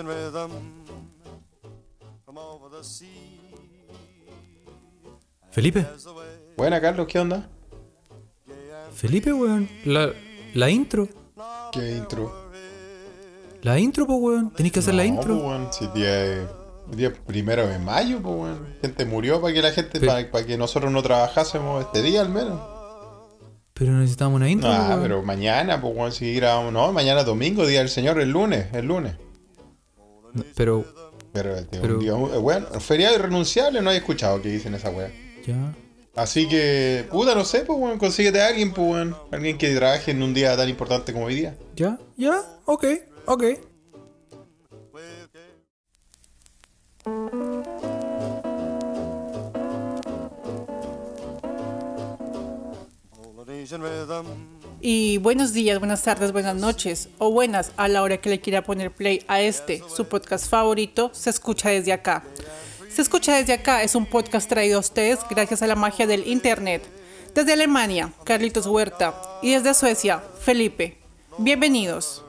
Indonesian rhythm from over the sea. Felipe, Buena, Carlos, ¿qué onda? Felipe, weón. La, la intro. ¿Qué intro? La intro, pues, weón. Tenés que hacer la intro. pues, weón, si día, día primero de mayo, pues, weón. Gente murió para que la gente, Pero- para, para que nosotros no trabajásemos este día al menos. Pero necesitamos una intro, Ah, weón. pero mañana, pues, weón, si grabamos. No, mañana domingo, día del Señor, el lunes, el lunes. Pero, Pero, tío, Pero- un día, eh, weón, feriado irrenunciable, no he escuchado que dicen esa weá. ya. Así que, puta, no sé, pues, weón, consíguete a alguien, pues, weón. Alguien que trabaje en un día tan importante como hoy día. Ya, ya, ok, ok. Polynesian rhythm. Y buenos días, buenas tardes, buenas noches o buenas a la hora que le quiera poner play a este, su podcast favorito, Se escucha desde acá. Se escucha desde acá es un podcast traído a ustedes gracias a la magia del internet. Desde Alemania, Carlitos Huerta y desde Suecia, Felipe. Bienvenidos.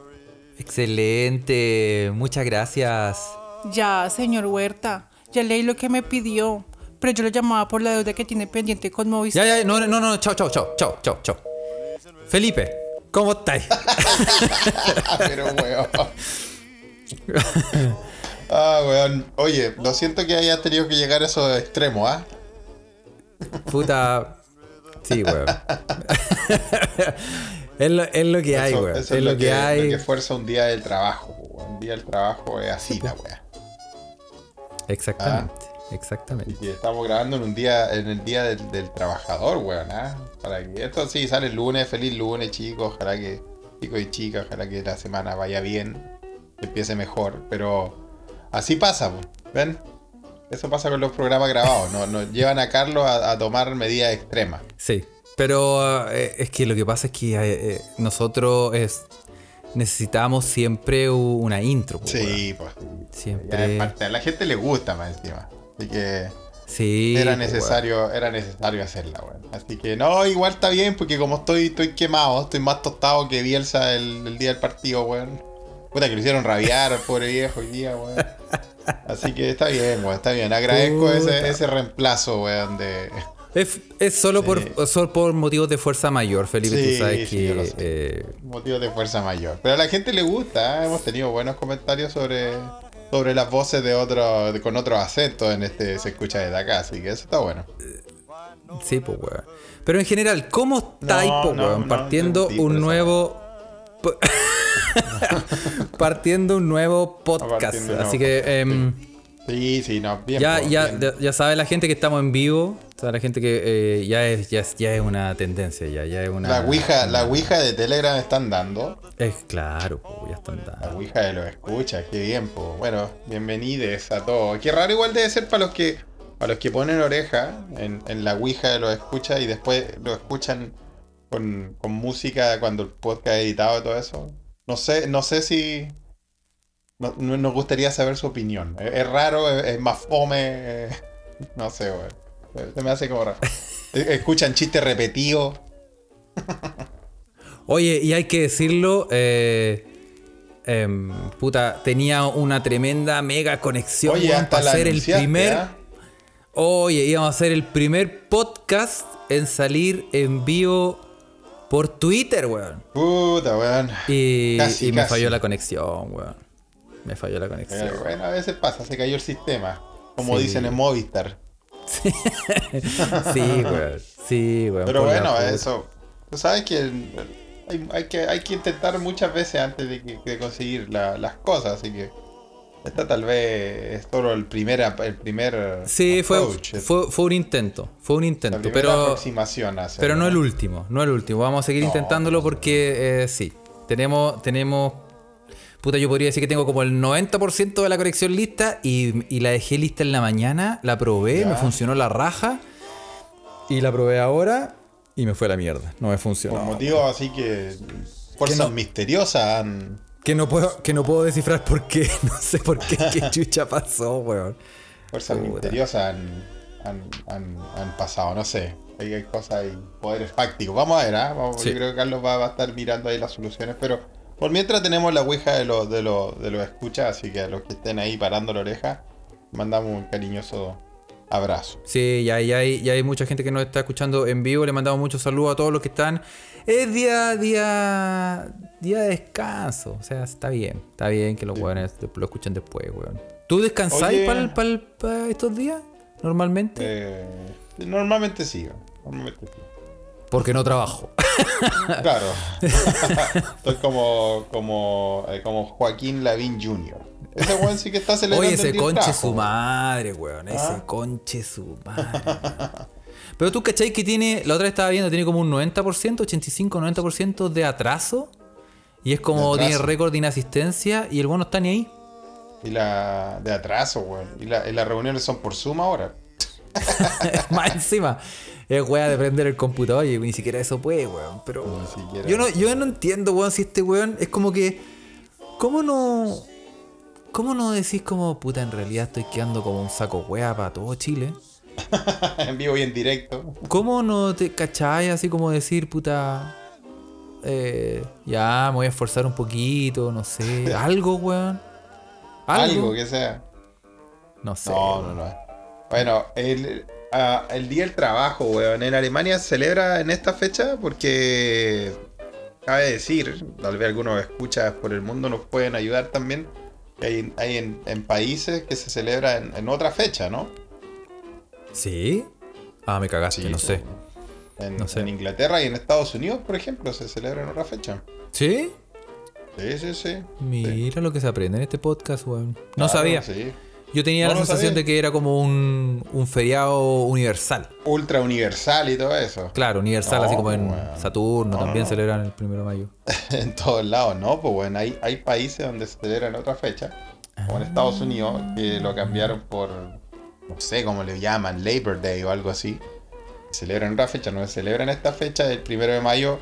Excelente, muchas gracias. Ya, señor Huerta, ya leí lo que me pidió, pero yo lo llamaba por la deuda que tiene pendiente con Movistar. Ya, ya, no, no, no, chao, chao, chao, chao, chao, chao. Felipe, ¿cómo estáis? Pero weón. Ah, weón. Oye, lo siento que hayas tenido que llegar a esos extremos, ¿ah? Puta. Sí, weón. es, lo, es lo que hay, Eso- weón. eso Es, lo que, hay. Lo que fuerza un día del trabajo, weón. Un día del trabajo es así la weá. Exactamente, exactamente. que estamos grabando en un día, en el día del, del trabajador, weón, ¿ah? Para que esto sí sale el lunes, feliz lunes, chicos. Ojalá que, chicos y chicas, ojalá que la semana vaya bien, que empiece mejor. Pero así pasa. ¿ven? Eso pasa con los programas grabados, no- nos llevan a Carlos a, a tomar medidas extremas. Sí, pero eh, es que lo que pasa es que eh, eh, nosotros es, necesitamos siempre una intro. Sí, pues. Siempre. A la gente le gusta más encima. Así que Sí. era po, necesario, era necesario hacerla, weón. Así que no, igual está bien, porque como estoy, estoy quemado, estoy más tostado que Bielsa el, el día del partido, weón. Puta que lo hicieron rabiar, pobre viejo hoy día, weón. Así que está bien, weón, está bien. Agradezco ese, ese reemplazo, weón, de. Es, es solo, Sí. por, solo por motivos de fuerza mayor, Felipe. Sí, tú sabes que. eh, motivos de fuerza mayor. Pero a la gente le gusta, ¿eh? hemos tenido buenos comentarios sobre, sobre las voces de otro, de- con otros acentos en este se escucha desde acá, así que eso está bueno. sí, pues, weón. Pero en general, ¿cómo estáis, No, weón? Partiendo un nuevo. Partiendo un nuevo podcast. Así que. Sí, sí, no, bien. Ya, ya, bien. ya, sabe la gente que estamos en vivo, sabe la gente que eh, ya, es, ya, es, ya es una tendencia, ya, ya es una... La Ouija, la Ouija de Telegram están dando. Es claro, po, ya están La dando. Ouija de los escuchas, qué bien, po. Bueno, bienvenidos a todos. Qué raro igual debe ser para los que para los que ponen oreja en, en la Ouija de los escuchas y después lo escuchan con, con música cuando el podcast es editado y todo eso. No sé, no sé si. No- no- nos gustaría saber su opinión. Es, es raro, es, es más fome. no sé, weón. Se me hace como raro. Escuchan chistes repetidos. Oye, y hay que decirlo, eh, em, puta, tenía una tremenda mega conexión Oye, hasta para ser el primer... ¿ah? Oye, íbamos a hacer el primer podcast en salir en vivo por Twitter, weón. Puta, weón. Y, Casi, y me casi. falló la conexión, weón. Me falló la conexión. Eh, bueno, a veces pasa, se cayó el sistema. Como Sí. dicen en Movistar. Sí, weón. Sí, weón. Pero la bueno, eso. Tú sabes que hay, hay que hay que intentar muchas veces antes de, que- de conseguir la- las cosas, así que. Esta tal vez es solo el primer, el primer Sí, fue, approach, fue, fue un intento. Fue un la intento. primera Pero, aproximación a hacerlo. pero no el último. No el último. Vamos a seguir No, intentándolo porque eh, sí. Tenemos. tenemos Puta, yo podría decir que tengo como el 90% de la conexión lista y, y la dejé lista en la mañana, la probé, Ya. me funcionó la raja y la probé ahora y me fue a la mierda. No me funcionó. Por motivos así que. Fuerzas no- misteriosas han. Que no puedo, que no puedo descifrar por qué. No sé por qué, qué chucha pasó, weón. Fuerzas Puta. misteriosas han, han, han- han pasado, no sé. Hay, cosas y poderes fácticos. Vamos a ver, ¿ah? Vamos- Sí. Yo creo que Carlos va, va a estar mirando ahí las soluciones, pero Por mientras tenemos la ouija de los de los de los escuchas, así que a los que estén ahí parando la oreja, mandamos un cariñoso abrazo. Sí, ya, ya, hay, ya hay mucha gente que nos está escuchando en vivo. Le mandamos muchos saludos a todos los que están. Es día, día, día de descanso. O sea, está bien. Está bien que los weones lo escuchen después, weón. ¿Tú descansáis para estos días? Normalmente. Eh, normalmente sí, normalmente sí. Porque no trabajo. Claro. Estoy como, como, eh, como Joaquín Lavín Jr. Ese weón sí que está celebrando Oye, ese del conche trabajo, su madre, weón. Ese ¿Ah? conche su madre. weón. Pero tú, ¿cachai? Que tiene, la otra vez estaba viendo, tiene como un 90%, 85-90% de atraso. Y es como tiene récord de inasistencia y el bueno no está ni ahí. Y la de atraso, weón. Y, la- y las reuniones son por Zoom ahora. Más encima. Es weá de prender el computador y ni siquiera eso puede, weón. Pero. Ni. Yo no, yo no entiendo, weón, si este weón es como que. ¿Cómo no. ¿Cómo no decís como, puta, en realidad estoy quedando como un saco weá para todo Chile? en vivo y en directo. ¿Cómo no te cachai así como decir, puta. eh, ya, me voy a esforzar un poquito, no sé. Algo, weón. Algo. Algo que sea. No sé. No, no, no. Bueno, el, el Día del Trabajo, weón, en Alemania se celebra en esta fecha porque, cabe decir, tal vez algunos escuchas por el mundo nos pueden ayudar también, hay, hay en, en países que se celebra en, en otra fecha, ¿no? ¿Sí? Ah, me cagaste, no sí. sé. En, No sé. en Inglaterra y en Estados Unidos, por ejemplo, se celebra en otra fecha. ¿Sí? Sí, sí, sí. Mira lo que se aprende en este podcast, weón. No Claro, sabía. sí. Yo tenía la sensación de que era como un, un feriado universal. Ultra universal y todo eso. Claro, universal, No, así como en weón. Saturno, No, también no. celebran el primero de mayo. en todos lados, ¿no? Pues bueno, hay, hay países donde se celebra en otra fecha, como en Estados Unidos, que lo cambiaron por, no sé cómo le llaman, Labor Day o algo así. Celebran otra fecha, no se celebra en esta fecha, el primero de mayo,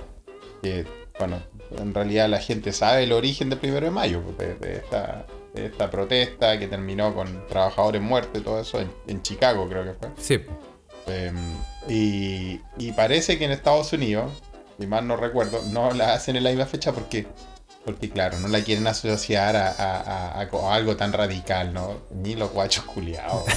que, bueno, en realidad la gente sabe el origen del primero de mayo, pues, de, de esta, esta protesta que terminó con trabajadores muertos y todo eso, en, en Chicago creo que fue. Sí. Eh, y, y parece que en Estados Unidos, si mal no recuerdo, no la hacen en la misma fecha porque, porque claro, no la quieren asociar a, a- a- algo tan radical, ¿no? Ni los guachos culiados.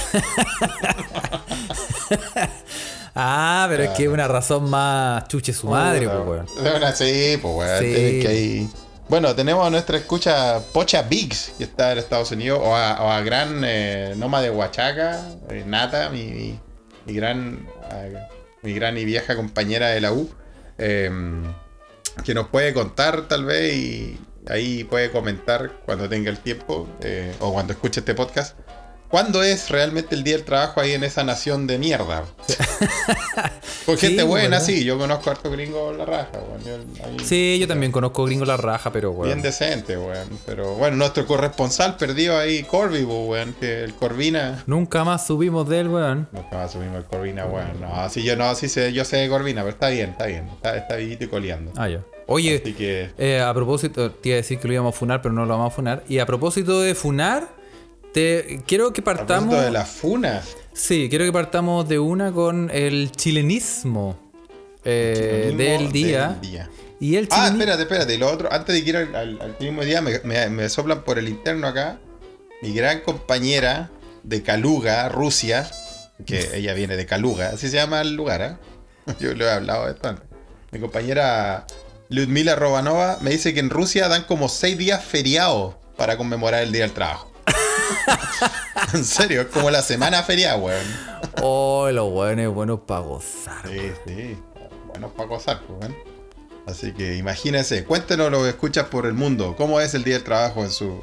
Ah, pero es que es una razón más chuche su madre, pues, weón. una- Sí, pues weón. Sí. que ahí- Bueno, tenemos a nuestra escucha Pocha Biggs, que está en Estados Unidos, o a, gran eh, Noma de Huachaca, eh, Nata, mi, gran mi gran y vieja compañera de la U, eh, que nos puede contar tal vez y ahí puede comentar cuando tenga el tiempo eh, o cuando escuche este podcast. ¿Cuándo es realmente el día del trabajo ahí en esa nación de mierda? Sí, gente buena, ¿verdad? sí, yo conozco a harto gringo la raja, weón. Yo- ahí- Sí, yo también conozco gringo la raja, pero weón. Bien decente, weón. Pero bueno, nuestro corresponsal perdió ahí Corby, weón, que el Corvina. Nunca más subimos de él, weón. Nunca más subimos el Corvina, weón. No, sí, yo no, sí sé, yo sé de Corvina, pero está bien, está bien. Está, está vivito y coleando. Ah, ya. Oye, Así que. Eh, a propósito, te iba a decir que lo íbamos a funar, pero no lo vamos a funar. Y a propósito de funar, te quiero que partamos. de las funas. Sí, quiero que partamos de una con el chilenismo, eh, chilenismo del, día. del día. Y el Ah, espérate, espérate. Y lo otro, antes de ir al, al, al mismo día, me, me- me soplan por el interno acá. Mi gran compañera de Kaluga, Rusia, que ella viene de Kaluga, así se llama el lugar, ¿eh? Yo le he hablado de esto antes. Mi compañera Lyudmila Robanova me dice que en Rusia dan como seis días feriados para conmemorar el Día del Trabajo. en serio, es como la semana feriada, weón. Oh, los buenos buenos para gozar. Sí, sí. Bueno, para gozar, pues, weón. Así que imagínense, cuéntenos lo que escuchas por el mundo. ¿Cómo es el día del trabajo en su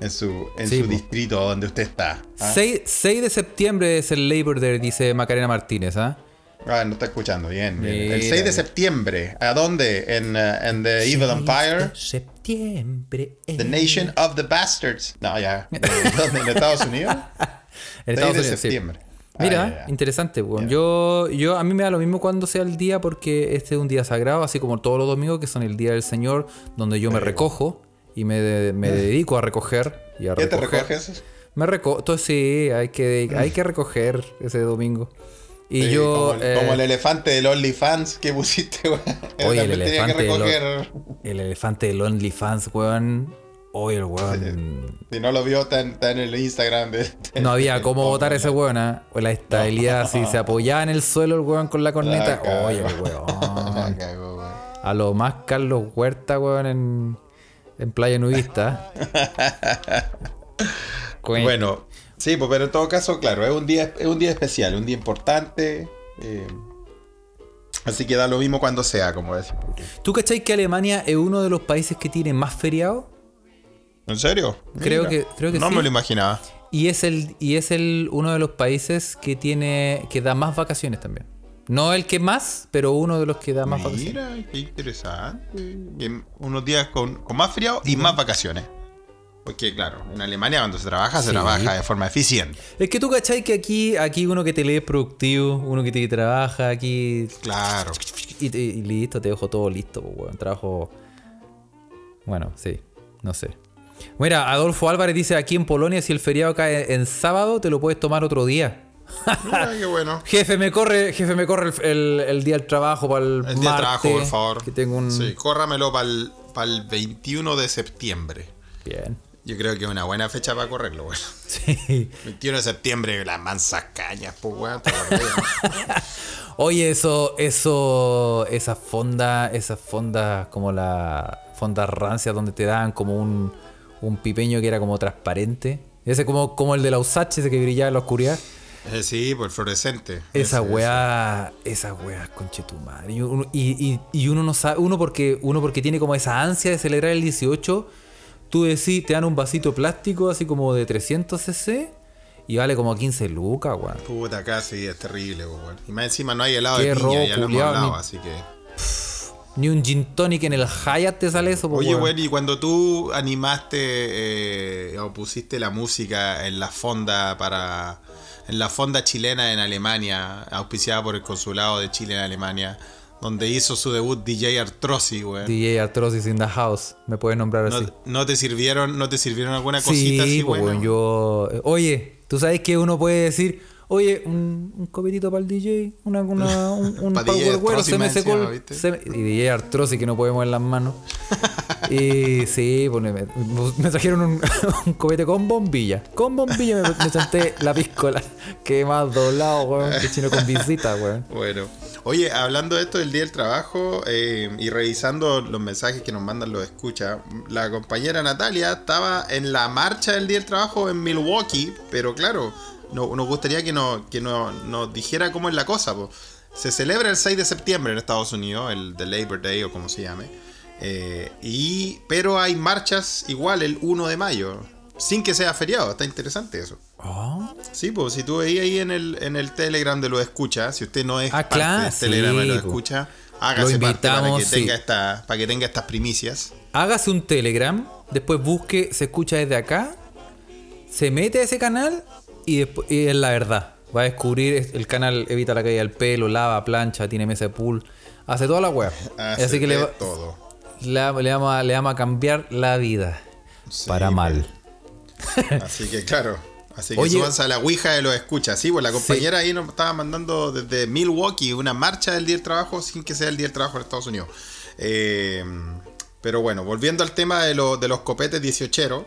en su, en Sí, su distrito donde usted está? ¿ah? 6, 6 de septiembre es el Labor Day, dice Macarena Martínez, ¿ah? Ah, no está escuchando, bien. bien. el Mira, 6 de septiembre, ¿a dónde? En, uh, en The Evil Empire. Septiembre. The Nation of the Bastards. No, ya. ¿De ¿Dónde? ¿En Estados Unidos? En 6 Estados de Unidos, sí. septiembre. Ah, Mira, ya, ya. interesante. weón. Ya. Yo, yo, a mí me da lo mismo cuando sea el día porque este es un día sagrado, así como todos los domingos que son el día del Señor, donde yo me Sí, recojo y me, de- me dedico a recoger y a ¿Qué te recoger. recoges? Me recojo, sí, hay que, hay que recoger ese domingo. Y Sí, yo. Como, el- eh, como el elefante del OnlyFans que pusiste, weón. Oye, el elefante del recoger. el elefante del OnlyFans, weón. Hoy el weón. Si no lo vio, está en, está en el Instagram de. de- No había cómo votar ese weón, ¿ah? O la estabilidad, así se apoyaba en el suelo el weón con la corneta. La Oye, el. La weón. A lo más Carlos Huerta, weón, en, en Playa Nudista. Bueno, sí, pues, pero en todo caso, claro, es un día, es un día especial, un día importante. eh, así que da lo mismo cuando sea, como decir. ¿Tú cachai que Alemania es uno de los países que tiene más feriados? ¿En serio? Creo Mira, que- creo que no sí. me lo imaginaba. Y es el, y es el uno de los países que tiene. que da más vacaciones también. No el que más, pero uno de los que da más vacaciones. Mira, qué interesante. Unos días con, con más frío y más vacaciones. Porque, claro, en Alemania cuando se trabaja, se trabaja de forma eficiente. Es que tú cachai que aquí, aquí uno que te lee es productivo, uno que te trabaja, aquí. Claro. Y, te- y listo, te dejo todo listo, pues, weón. Trabajo. Bueno, sí, no sé. Mira, Adolfo Álvarez dice aquí en Polonia, si el feriado cae en sábado, te lo puedes tomar otro día. Mira, qué bueno. Jefe, me corre, jefe, me corre el, el- el día del trabajo para el, El día de trabajo, por favor. Que tengo un. Sí, córramelo para el, 21 de septiembre. Bien. Yo creo que es una buena fecha para correrlo, weón. Sí. 21 de septiembre, las mansas cañas, pues, weón. Oye, eso, eso, esas fondas, esas fondas como la fonda rancia donde te daban como un, un pipeño que era como transparente. Ese como, como el de la Usache, ese que brillaba en la oscuridad. Eh, sí, por el fluorescente. Esa weá, esa weá, conchetumare. Y uno, y, y- y uno no sabe, uno porque, uno porque tiene como esa ansia de celebrar el 18, tú decís, te dan un vasito plástico así como de 300 cc y vale como 15 lucas, weón. Puta, sí, es terrible, weón. Y más encima no hay helado Qué de robo piña, ya lo hemos hablado, ni- así que... Ni un gin tonic en el Hyatt te sale eso, po, Oye, weón, y cuando tú animaste eh, o pusiste la música en la fonda para. en la fonda chilena en Alemania, auspiciada por el consulado de Chile en Alemania, donde hizo su debut DJ Artrosi, weón. DJ Arthrosis in the house, me puedes nombrar así. ¿No, te sirvieron, ¿No te sirvieron alguna cosita sí, así, weón? weón, yo. Oye, tú sabes que uno puede decir, oye, un, un copetito para el DJ, una, una- un, un Pa' DJ Power Güero, se me secó. y DJ Arthrosis que no puede mover las manos. y sí, pues, me, me trajeron un, un copete con bombilla. Con bombilla me, me chanté la piscola. Qué más doblado, weón, que chino con visita, weón. Bueno, oye, hablando de esto del Día del Trabajo eh, y revisando los mensajes que nos mandan los escucha, la compañera Natalia estaba en la marcha del Día del Trabajo en Milwaukee, pero claro, no- nos gustaría que, nos, que no- nos dijera cómo es la cosa. Se celebra el 6 de septiembre en Estados Unidos, el de Labor Day o como se llame, eh, y, pero hay marchas igual el 1 de mayo, sin que sea feriado, está interesante eso. Oh, Sí, pues si tú veías ahí en el, en el Telegram de los escucha, si usted no es Ah, parte claro, del Telegram de sí, los po. escucha, Lo hágase parte para que, tenga esta, para que tenga estas primicias. hágase un Telegram, después busque, se escucha desde acá, se mete a ese canal y, después, y es la verdad. Va a descubrir es- el canal, evita la caída del pelo, lava, plancha, tiene mesa de pool, hace toda la web. Hace Así que le, de va- todo. le, le vamos a, le vamos a cambiar la vida Sí, para pues. mal. Así que claro. Así que Oye- a la Ouija de los escucha. Sí, pues la compañera ahí nos estaba mandando desde Milwaukee una marcha del Día del Trabajo sin que sea el Día del Trabajo en Estados Unidos. Eh, pero bueno, volviendo al tema de, lo- de los copetes 18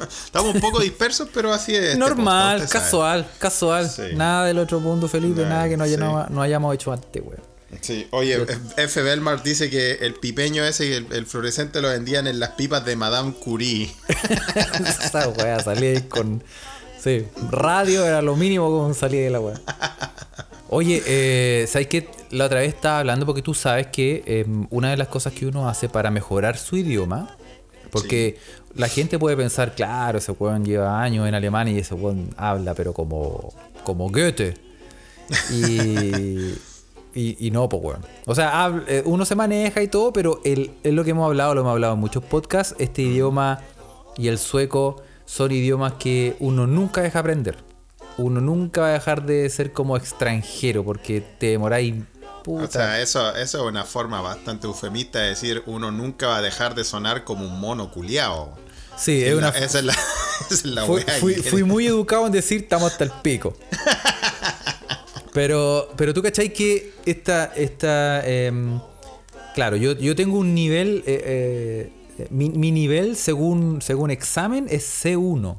Estamos un poco dispersos, pero así es. este Normal, sabe. casual, casual. Sí. Nada del otro mundo, Felipe, Nada, nada que no, sí. hayamos, no hayamos hecho antes, weón. Sí, oye, F. Belmar dice que el pipeño ese, el, el fluorescente lo vendían en las pipas de Madame Curie. Esa weá salía ahí con. Sí, radio era lo mínimo con salir de la weá. Oye, eh, ¿sabes qué? La otra vez estaba hablando porque tú sabes que eh, una de las cosas que uno hace para mejorar su idioma, porque la gente puede pensar, claro, ese weón lleva años en Alemania y ese weón habla, pero como, como Goethe. Y, y, y no, pues weón. O sea, eh, uno se maneja y todo, pero el, es lo que hemos hablado, lo hemos hablado en muchos podcasts. Este idioma y el sueco son idiomas que uno nunca deja aprender. Uno nunca va a dejar de ser como extranjero porque te demoráis. Puta. O sea, eso, eso es una forma bastante eufemista de decir uno nunca va a dejar de sonar como un mono culiao. sí, es una. esa es la, esa es la fui, fui- fui muy educado en decir estamos hasta el pico. Pero, pero tú cachai que esta, esta, em, Claro, yo, yo tengo un nivel. eh, eh, mi, mi nivel, según, según examen, es C1.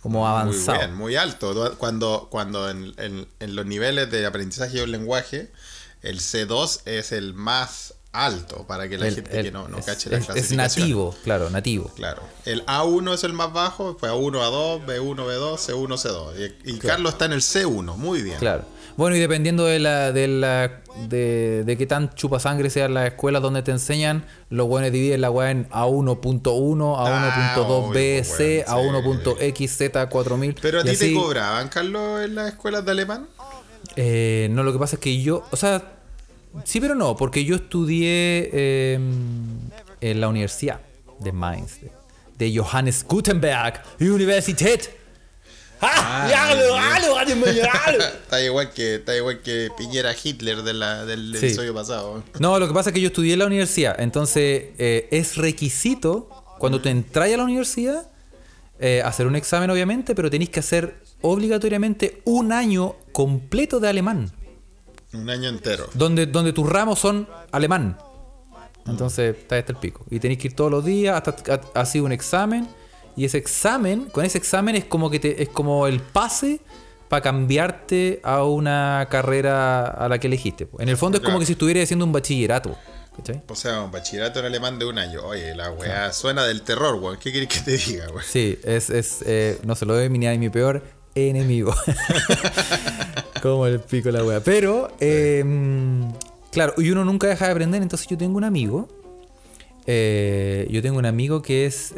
Como avanzado. Muy bien, muy alto. Cuando, cuando en, en- en los niveles de aprendizaje de un lenguaje, el C2 es el más alto para que la El- gente el- que no, no es, cache la es- es clasificación. nativo, claro, nativo. Claro. El A1 es el más bajo, después A1, A2, B1, B2, C1, C2. Y, y Carlos está en el C1, muy bien. Claro. Bueno, y dependiendo de la, de la de, de qué tan chupasangre sea la escuela donde te enseñan, los buenos dividen la weá en A1.1, Ah, A1.2B, C, obvio, pues, A1.x, Z, 4000. Pero a ti te así. cobraban, Carlos, en las escuelas de alemán. Eh, no, lo que pasa es que yo, o sea, sí, pero no, porque yo estudié eh, en la universidad de Mainz, de, de Johannes Gutenberg Universität. ¡Ah! Está igual que, está igual que Piñera Hitler de la- del Sí. episodio pasado. No, lo que pasa es que yo estudié en la universidad, entonces eh, es requisito cuando tú entras a la universidad eh, hacer un examen, obviamente, pero tenéis que hacer obligatoriamente un año completo de alemán, Un año entero. donde, donde tus ramos son alemán. Entonces está hasta el pico. Y tenéis que ir todos los días hasta ha- así un examen. Y ese examen, con ese examen es como que te, es como el pase para cambiarte a una carrera a la que elegiste. En el fondo es como que si estuvieras haciendo un bachillerato. ¿cachai? O sea, un bachillerato en alemán de un año. Oye, la weá suena del terror, weón. ¿Qué quieres que te diga, weón? Sí, es, es eh, no se lo doy ni a mi peor enemigo. como el pico la wea. Pero, eh, claro, y uno nunca deja de aprender. Entonces yo tengo un amigo. eh, yo tengo un amigo que es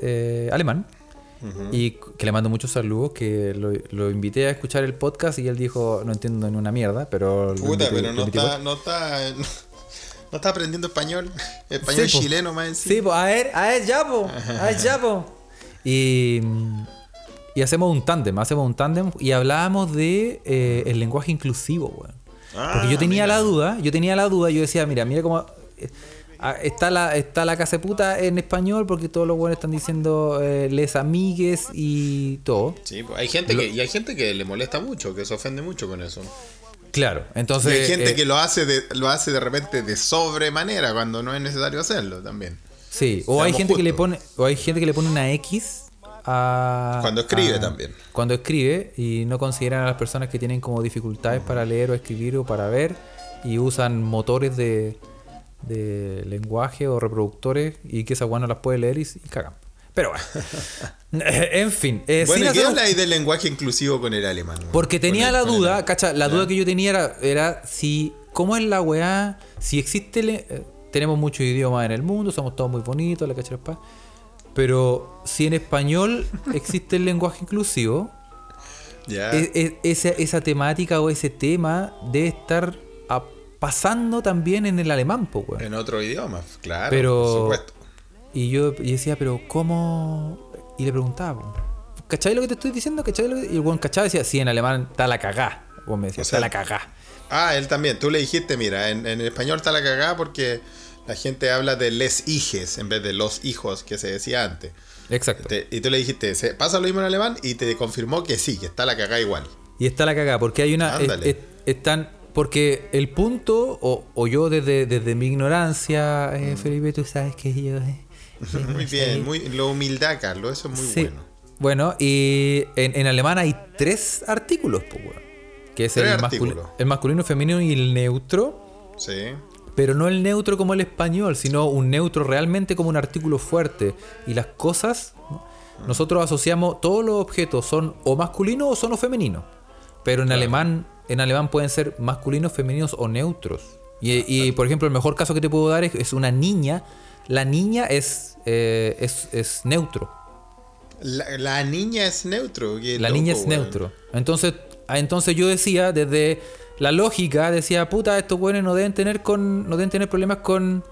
Y que le mando muchos saludos, que lo, lo invité a escuchar el podcast y él dijo, no entiendo ni una mierda, pero... Puta, invité- pero no está, no está, no está aprendiendo español. Español Sí, po. chileno más Sí, encima. pues, a ver, a ver, ya, po, a ver, ya, po. Y, y hacemos un tándem, hacemos un tándem y hablábamos de eh, el lenguaje inclusivo, weón. Porque yo Ah, tenía mira. la duda, yo tenía la duda, yo decía, mira, mira cómo eh, ah, está la está la casa de puta en español porque todos los buenos están diciendo eh, les amigues y todo. Sí, pues, hay gente que, y hay gente que le molesta mucho, que se ofende mucho con eso. Claro, Y entonces hay gente eh, que lo hace de, lo hace de repente de sobremanera cuando no es necesario hacerlo también. Sí, o hay gente que le pone o hay gente que le pone una X a Cuando escribe a- también. Cuando escribe y no consideran a las personas que tienen como dificultades para leer o escribir o para ver y usan motores de, de lenguaje o reproductores y que esa weá no las puede leer y, y cagan. Pero bueno. en fin. eh, Bueno, sin ¿y qué ahí del lenguaje inclusivo con el alemán? porque tenía el- la con el- duda, cacha, la Ya. duda que yo tenía era, era si, ¿cómo es la weá? Si existe, le- eh, tenemos muchos idiomas en el mundo, somos todos muy bonitos, la cacha pa. Pero si en español existe el lenguaje inclusivo, e- e- esa, esa temática o ese tema debe estar a- pasando también en el alemán, weón. En otro idioma, claro, Pero- por supuesto. Y yo y decía, pero ¿cómo? Y le preguntaba, ¿cachai lo que te estoy diciendo? ¿Cachai lo que-?" Y el buen cachai decía, sí, en alemán está la cagá. Weón me decía, O sea, está la cagá. Ah, él también. Tú le dijiste, mira, en, en español está la cagada porque la gente habla de les hijes en vez de los hijos que se decía antes. Exacto. Te- y tú le dijiste, ¿se pasa lo mismo en alemán? Y te confirmó que sí, que está la cagada igual. Y está la cagá, porque hay una. es- están. Porque el punto, o, o yo desde, desde mi ignorancia, Mm. eh, Felipe, tú sabes que yo. eh, Muy bien, muy, la humildad, Carlos, eso es muy Sí. bueno. Bueno, y en, en alemán hay tres artículos, pues, weón. Que es el, artículos. el masculino, femenino y el neutro. Sí. Pero no el neutro como el español, sino un neutro realmente como un artículo fuerte. Y las cosas, ¿no? nosotros asociamos todos los objetos son o masculinos o son o femeninos. Pero en alemán, en alemán pueden ser masculinos, femeninos o neutros. Y, y, por ejemplo, el mejor caso que te puedo dar es, es una niña. La niña es, eh, es, es neutro. La, la niña es neutro. qué La loco, niña es neutro. Entonces, ah, entonces yo decía, desde la lógica, decía, puta, estos buenos no deben tener con. no deben tener problemas con,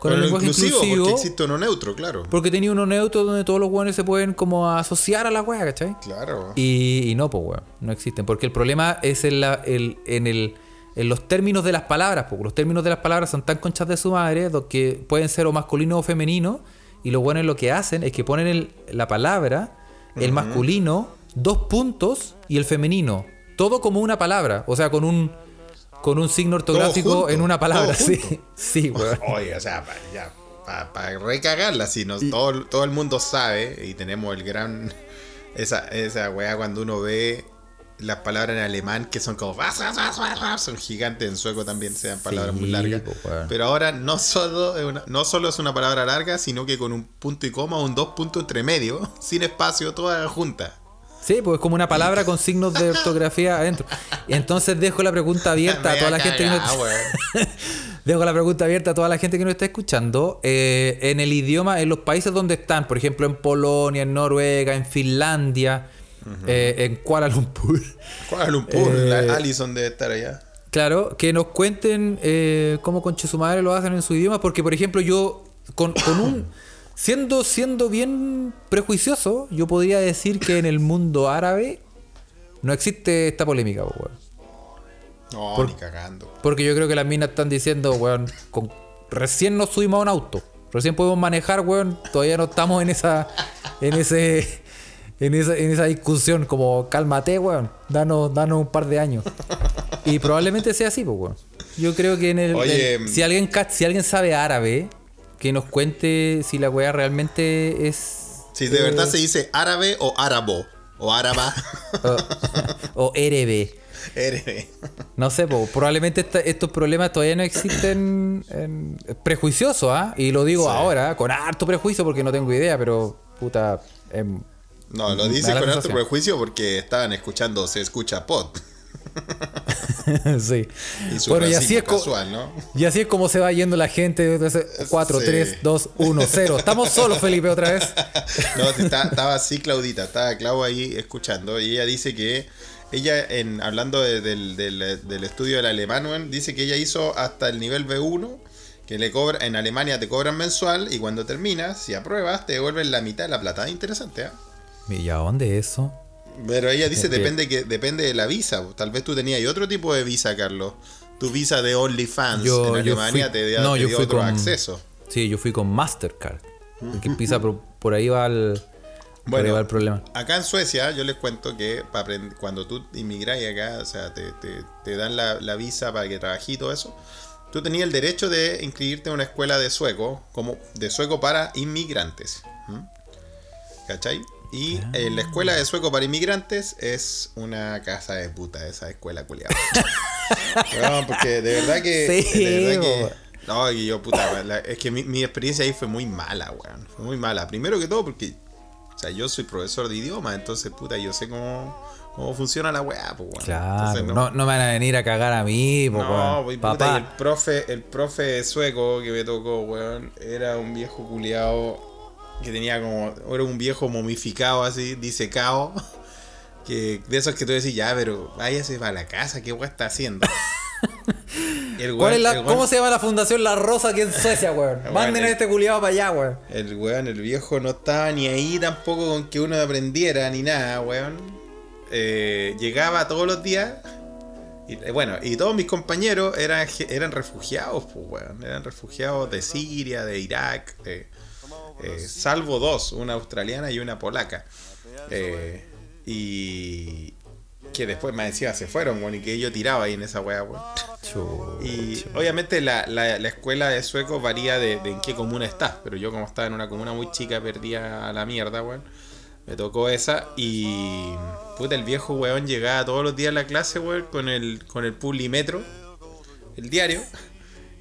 con Con el lenguaje inclusivo, inclusivo. porque existe uno neutro, claro. Porque tenía uno neutro donde todos los buenos se pueden como asociar a la wea, ¿cachai? Claro. Y, y no, pues weón, no existen. Porque el problema es en, la, el, en, el, en los términos de las palabras, porque los términos de las palabras son tan conchas de su madre que pueden ser o masculino o femenino. Y lo bueno lo que hacen es que ponen el- la palabra, el masculino, dos puntos y el femenino. Todo como una palabra. O sea, con un. Con un signo ortográfico junto, en una palabra. Sí, sí, weón. Oye, o sea, para ya, para recagarla, si nos, todo, todo el mundo sabe y tenemos el gran. Esa, esa weá cuando uno ve las palabras en alemán que son como. Son gigantes en sueco también, sean palabras muy largas. Pero ahora no solo, es una- no solo es una palabra larga, sino que con un punto y coma, un dos puntos entre medio, sin espacio, toda junta. Sí, pues es como una palabra con signos de ortografía adentro. Y entonces dejo la pregunta abierta a toda la gente que nos... Dejo la pregunta abierta a toda la gente que nos está escuchando. eh, en el idioma, en los países donde están, por ejemplo, en Polonia, en Noruega, en Finlandia, eh, en Kuala Lumpur. Kuala Lumpur, Eh, la Allison debe estar allá. Claro, que nos cuenten eh, cómo con su madre lo hacen en su idioma, porque por ejemplo yo con, con un siendo siendo bien prejuicioso, yo podría decir que en el mundo árabe no existe esta polémica, po, weón. No, por- ni cagando. Porque yo creo que las minas están diciendo, weón, con- recién nos subimos a un auto, recién podemos manejar, weón, todavía no estamos en esa en ese en esa, en esa discusión como cálmate, weón, danos, danos un par de años. Y probablemente sea así, pues, weón. Yo creo que en el, Oye, el- si alguien si alguien sabe árabe, que nos cuente si la weá realmente es Si de eh, verdad se dice árabe o árabo. O áraba. o erebe. No sé, po, probablemente esta- estos problemas todavía no existen en, prejuiciosos, ¿ah? Y lo digo Sí. ahora, con harto prejuicio porque no tengo idea, pero puta. em, No, lo Me dice da la con sensación. prejuicio porque estaban escuchando Se Escucha Pod. sí. Y Bueno, y así, es casual, ¿no? y así es como se va yendo la gente. 4, Sí. 3, 2, 1, 0. Estamos solos, Felipe, otra vez. No, está- estaba así Claudita, estaba Clau ahí escuchando y ella dice que ella, en hablando de- del, del- del estudio del alemán, dice que ella hizo hasta el nivel B1, que le cobra, en Alemania te cobran mensual y cuando terminas, si apruebas, te devuelven la mitad de la plata. Interesante, ¿ah? ¿Y a dónde eso? Pero ella dice Ok. depende que depende de la visa. Tal vez tú tenías otro tipo de visa, Carlos. Tu visa de OnlyFans Yo- en Alemania fui- te, da- no, te yo dio fui otro con- acceso. Sí, yo fui con Mastercard. Que empieza por, por ahí va el, ahí Bueno, va el problema. Acá en Suecia, yo les cuento que para cuando tú inmigras acá, o sea, te, te- te dan la, la visa para que trabajes y todo eso, tú tenías el derecho de inscribirte en una escuela de sueco, como de sueco para inmigrantes. ¿Cachai? Y eh, la escuela de sueco para inmigrantes es una casa de puta, esa escuela culiada. Weón, porque de verdad que. Sí, de verdad que- no, y yo, puta, la- es que mi, mi experiencia ahí fue muy mala, weón. Fue muy mala. Primero que todo, porque o sea, yo soy profesor de idioma, entonces, puta, yo sé cómo, cómo funciona la weá, pues, weón. Claro, Entonces, no, no me van a venir a cagar a mí, po, no, pues, puta, y papá. el profe, el profe sueco que me tocó, weón, era un viejo culiado que tenía como, era un viejo momificado así, disecado, que de esos que tú decís, ya, pero váyase para la casa, ¿qué weá está haciendo? El ¿Cuál weón- es la- el weón- ¿Cómo se llama la fundación La Rosa aquí en Suecia, weón? Manden a este culiado para allá, weón. El weón, el viejo no estaba ni ahí tampoco con que uno aprendiera ni nada, weón. Eh, llegaba todos los días. Y, eh, bueno, y todos mis compañeros eran, eran refugiados, pues, weón. Eran refugiados de Siria, de Irak, de- eh, salvo dos, una australiana y una polaca. Eh, y que después más encima se fueron, weón, y que yo tiraba ahí en esa weá, weón. Y obviamente la, la- la escuela de sueco varía de, de en qué comuna estás, pero yo como estaba en una comuna muy chica perdía a la mierda, weón. Me tocó esa y puta el viejo weón llegaba todos los días a la clase, weón, con el con el Publimetro, el diario,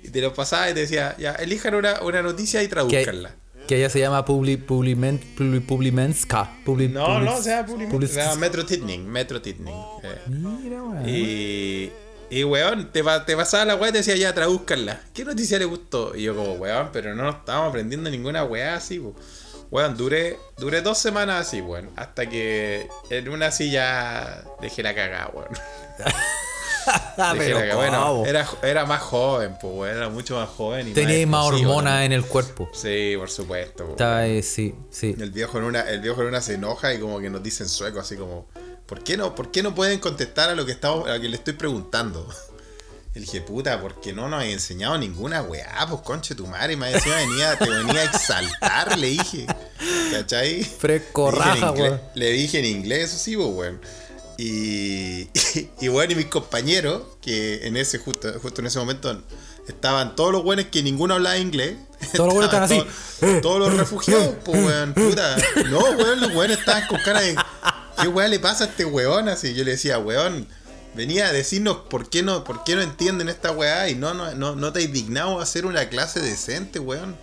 y te lo pasaba y te decía, ya, elijan una, una noticia y traduzcanla. Que allá se llama Publi, Publiment, Publi, Publimenska. Publi, No, Publi- no, o sea, Publimetro, Publi- o sea, Metro Tidning, Metro Tidning. eh. Mira, weón. Y, y weón, te, te pasaba la weá y te decía ya, traduzcanla. ¿Qué noticia le gustó? Y yo como, weón, pero no estábamos aprendiendo ninguna weá así, po. Weón, duré, duré dos semanas así, weón. Hasta que en una ya dejé la cagada, weón. Ah, era, era más joven, pues. Era mucho más joven. Y Teníais más hormonas en el cuerpo. Sí, por supuesto. po, Estaba ahí, sí, sí. el viejo en una, el viejo en una se enoja y como que nos dice en sueco, así como, ¿por qué no, por qué no pueden contestar a lo que estamos, a lo que le estoy preguntando? El dije, puta, porque no nos has enseñado ninguna weá, pues conche tu madre, más encima venía, te venía a exaltar, le dije. ¿Cachai? Fresco Le dije raja, inglés-. Le dije en inglés, eso sí, pues, weón. Y, y, bueno, y mis compañeros, que en ese, justo, justo en ese momento estaban todos los buenos que ninguno hablaba inglés. Todos los buenos estaban así. Todos, todos los refugiados, pues weón, puta. No, weón, los buenos estaban con cara de. ¿Qué weón le pasa a este weón? Así yo le decía, weón, venía a decirnos por qué no, por qué no entienden esta weá y no, no, no, no te has dignado a hacer una clase decente, weón.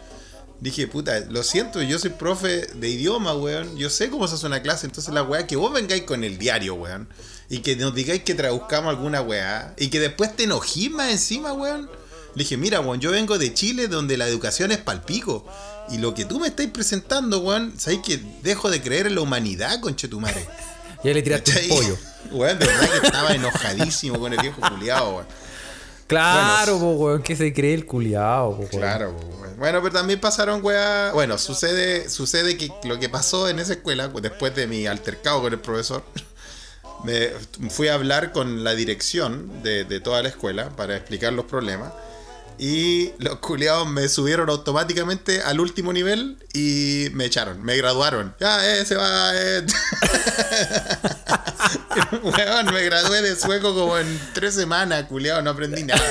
Dije, puta, lo siento, yo soy profe de idioma, weón. Yo sé cómo se hace una clase, entonces la weá, que vos vengáis con el diario, weón. Y que nos digáis que traduzcamos alguna weá. Y que después te enojís más encima, weón. Le dije, mira, weón, yo vengo de Chile donde la educación es palpico. Y lo que tú me estáis presentando, weón, sabéis que dejo de creer en la humanidad, conchetumare. Y ahí le tiraste un pollo. Weón, de verdad que estaba enojadísimo con el viejo culiado, weón. Claro, Bueno, po, weón, que se cree el culiao, po, weón. Claro, weón. bueno, pero también pasaron, weá. Bueno, sucede, sucede que lo que pasó en esa escuela, después de mi altercado con el profesor, me fui a hablar con la dirección de, de toda la escuela para explicar los problemas. Y los culiados me subieron automáticamente al último nivel y me echaron, me graduaron. Ya, eh, se va. Eh. Weón, me gradué de sueco como en tres semanas, culiado, no aprendí nada.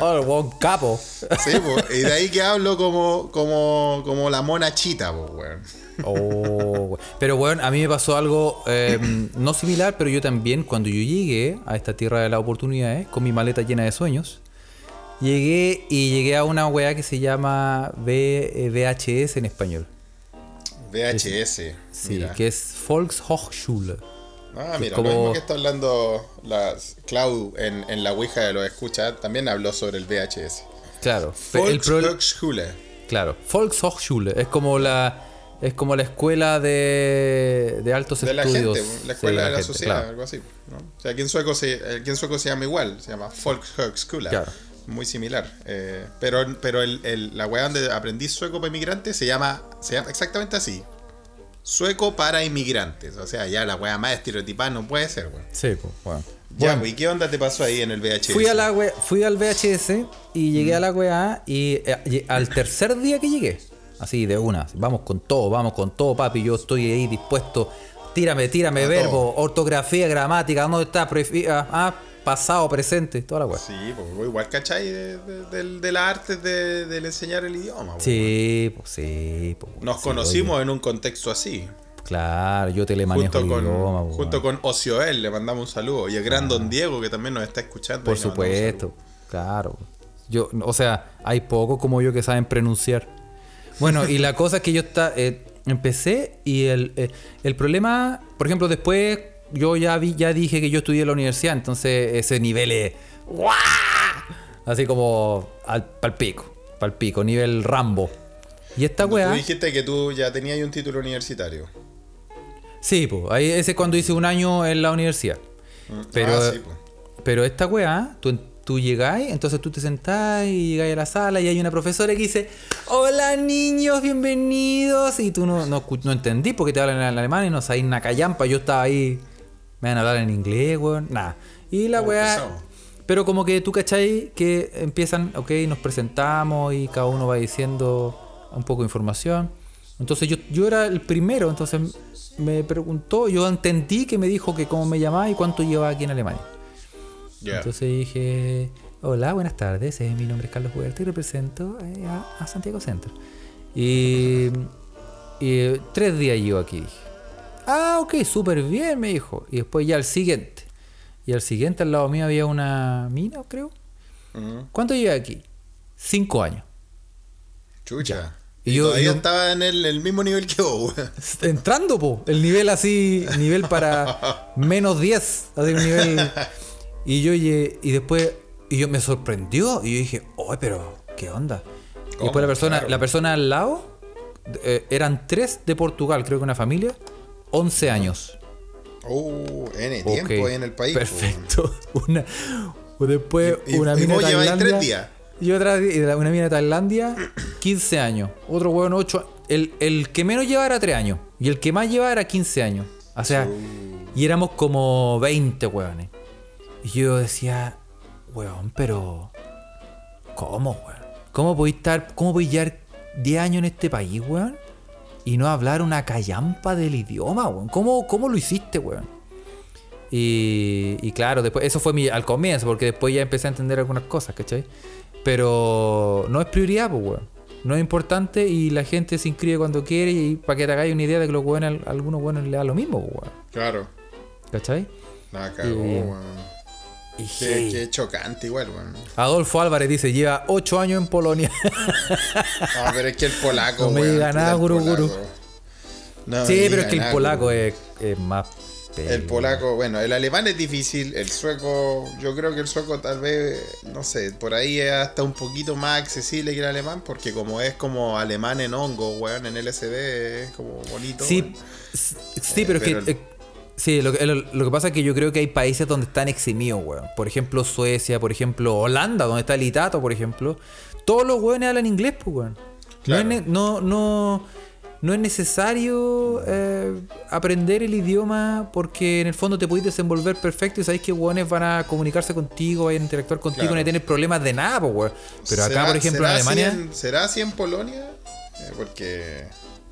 Oh, el weón capo. Sí, po, y de ahí que hablo como, como, como la mona chita, po, weón. Oh, weón. pero bueno, a mí me pasó algo eh, no similar, pero yo también, cuando yo llegué a esta tierra de las oportunidades, con mi maleta llena de sueños, llegué y llegué a una weá que se llama V- eh, VHS en español. VHS. Sí, mira. que es Volkshochschule. Ah, mira, como- lo mismo que está hablando la Clau en, en la Ouija de los escucha, también habló sobre el VHS. Claro, el Volkshochschule. claro, Volkshochschule es como la es como la escuela de, de altos De la gente, la Sí, escuela de la, gente, sociedad, claro. algo así. ¿no? O sea, aquí en, sueco se, aquí en sueco se llama igual, se llama Volkshochschule. Claro. Muy similar. eh, pero pero el, el- la weá donde aprendí sueco para inmigrantes se llama, se llama exactamente así. Sueco para inmigrantes. O sea, ya la weá más estereotipada no puede ser, weón. Sí, pues. Ya, Bueno. ¿y qué onda te pasó ahí en el VHS? Fui, a la we- fui al VHS y llegué a la weá y eh, lle- al tercer día que llegué, así de una, vamos con todo, vamos con todo, papi, yo estoy ahí dispuesto, tírame, tírame A verbo, todo. ortografía, gramática, ¿dónde está? Ah, ah, pasado, presente, toda la weá. Sí, pues vos igual cachai de, de, del- de las artes de, del enseñar el idioma. pues, Sí, pues sí. pues, Nos sí, conocimos en un contexto así. Claro, yo te le manejo Junto, con, idioma. pues, junto con Ocioel le mandamos un saludo. Y el gran Don Diego que también nos está escuchando. Por supuesto, claro. Yo, o sea, hay pocos como yo que saben pronunciar. Bueno, y la cosa es que yo está, eh, empecé y el, eh, el problema, por ejemplo, después yo ya vi, ya dije que yo estudié en la universidad, entonces ese nivel es ¡guau! así como al pal pico, pal pico, nivel Rambo. Y esta weá, Tú dijiste que tú ya tenías un título universitario. sí, pues, ahí ese es cuando hice un año en la universidad. Pero, Ah, sí, pues. pero esta weá, tú, tú llegáis, entonces tú te sentás y llegáis a la sala y hay una profesora que dice, hola niños, bienvenidos. Y tú no, no, no entendí porque te hablan en alemán y no sabéis una callampa. Yo estaba ahí, me van a hablar en inglés, weón, nada. Y la weá... empezamos. Pero como que tú cachai que empiezan, ok, nos presentamos y cada uno va diciendo un poco de información. Entonces yo, yo era el primero, entonces me preguntó, yo entendí que me dijo que cómo me llamaba y cuánto llevaba aquí en Alemania. Entonces dije, hola, buenas tardes, eh, mi nombre es Carlos Huerta y represento eh, a, a Santiago Centro. Y, y, tres días llevo aquí, dije. Ah, ok, súper bien, me dijo. Y después ya el siguiente. Y al siguiente al lado mío había una mina, creo. Ujú. ¿Cuánto lleva aquí? Cinco años. Chucha. Y Y, yo- todavía yo- estaba en el, el mismo nivel que vos, weón. Entrando, po. El nivel así, nivel para menos 10. Así un nivel. Y yo y después, y yo me sorprendió. Y yo dije, oye, pero, ¿qué onda? Y después la persona, Claro. la persona al lado, eh, eran tres de Portugal, creo que una familia, 11 años. Uh, N tiempo ahí en el país. Perfecto. Una, después Y- una y mina de Tailandia. tres días. Y otra, una mina de Tailandia, 15 años. Otro hueón, 8 el, el que menos llevaba era 3 años. Y el que más llevaba era 15 años. O sea, y éramos como 20 hueones. Y yo decía, hueón, pero. ¿Cómo, hueón? ¿Cómo podéis estar, cómo podéis llevar 10 años en este país, hueón? Y no hablar una callampa del idioma, hueón. ¿Cómo, cómo lo hiciste, hueón? Y, y claro, después, eso fue mi, al comienzo, porque después ya empecé a entender algunas cosas, ¿cachai? Pero no es prioridad, pues, weón. No es importante y la gente se inscribe cuando quiere y para que te hagáis una idea de que los a algunos buenos les da lo mismo, pues, weón. Claro. ¿Cachai? La cagó, Y- weón. Qué, chocante igual, weón. Adolfo Álvarez dice, lleva 8 años en Polonia. No, pero es que el polaco, No me weón, diga nada, el guru, guru. No sí, pero es que el polaco es, es más... El pelo. polaco, bueno, el alemán es difícil, el sueco, yo creo que el sueco tal vez, no sé, por ahí es hasta un poquito más accesible que el alemán, porque como es como alemán en hongo, weón, en LSD, es como bonito. Sí, weón. sí, pero es que... el- eh, sí, lo que, lo, lo que pasa es que yo creo que hay países donde están eximidos, weón. Por ejemplo, Suecia, por ejemplo, Holanda, donde está el Itato, por ejemplo. Todos los weones hablan inglés, pues, weón. Claro. No, es no, no, no es necesario eh, aprender el idioma porque en el fondo te podéis desenvolver perfecto y sabéis que weones van a comunicarse contigo, vayan a interactuar contigo, Claro. no tener problemas de nada, pues, weón. Pero acá, ¿Será- por ejemplo, en así Alemania... en- ¿Será así en Polonia? Eh, porque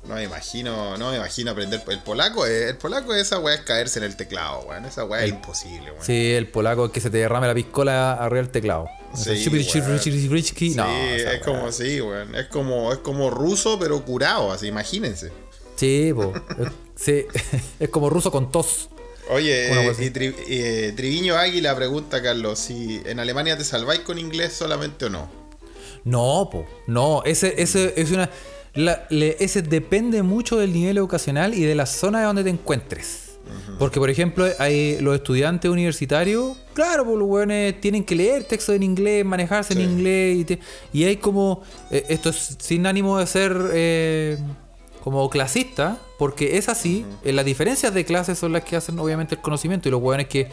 no me imagino, no me imagino aprender el polaco. eh, el polaco esa weá es caerse en el teclado, weón. Esa weá es imposible, weón. Sí, el polaco es que se te derrame la piscola arriba del teclado. Sí, Sí, no, es como así, weón. Es como, es como ruso, pero curado, así, imagínense. Sí, po. Es- sí, es como ruso con tos. Oye, eh, y Tri- eh, Triviño Águila pregunta, Carlos, si en Alemania te salváis con inglés solamente o no. No, po. No, ese, ese es una. La- le- ese depende mucho del nivel educacional y de la zona de donde te encuentres. Porque, por ejemplo, hay los estudiantes universitarios, claro, pues los weones tienen que leer textos en inglés, manejarse Sí. en inglés. Y, te- y hay como. eh, esto es sin ánimo de ser eh, como clasista, porque es así. eh, las diferencias de clases son las que hacen, obviamente, el conocimiento. Y los weones que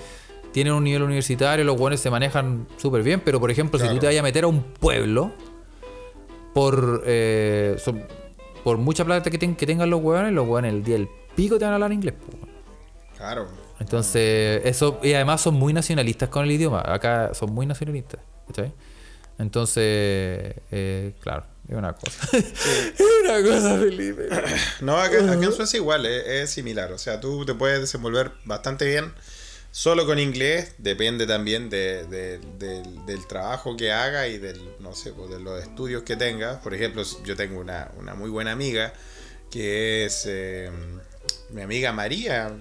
tienen un nivel universitario, los weones se manejan súper bien. Pero, por ejemplo, si tú te vayas a meter a un pueblo por eh, son- por mucha plata que, ten- que tengan los hueones, los hueones el día del pico te van a hablar inglés. po. Claro. Entonces, eso, y además son muy nacionalistas con el idioma. Acá son muy nacionalistas. ¿cachai? Entonces, eh, claro, es una cosa. es una cosa, Felipe. No, acá, acá en Suecia igual, es, es similar. O sea, tú te puedes desenvolver bastante bien solo con inglés. Depende también de- de- del, del trabajo que haga y del, no sé, pues, de los estudios que tenga. Por ejemplo, yo tengo una, una muy buena amiga que es eh, mi amiga María,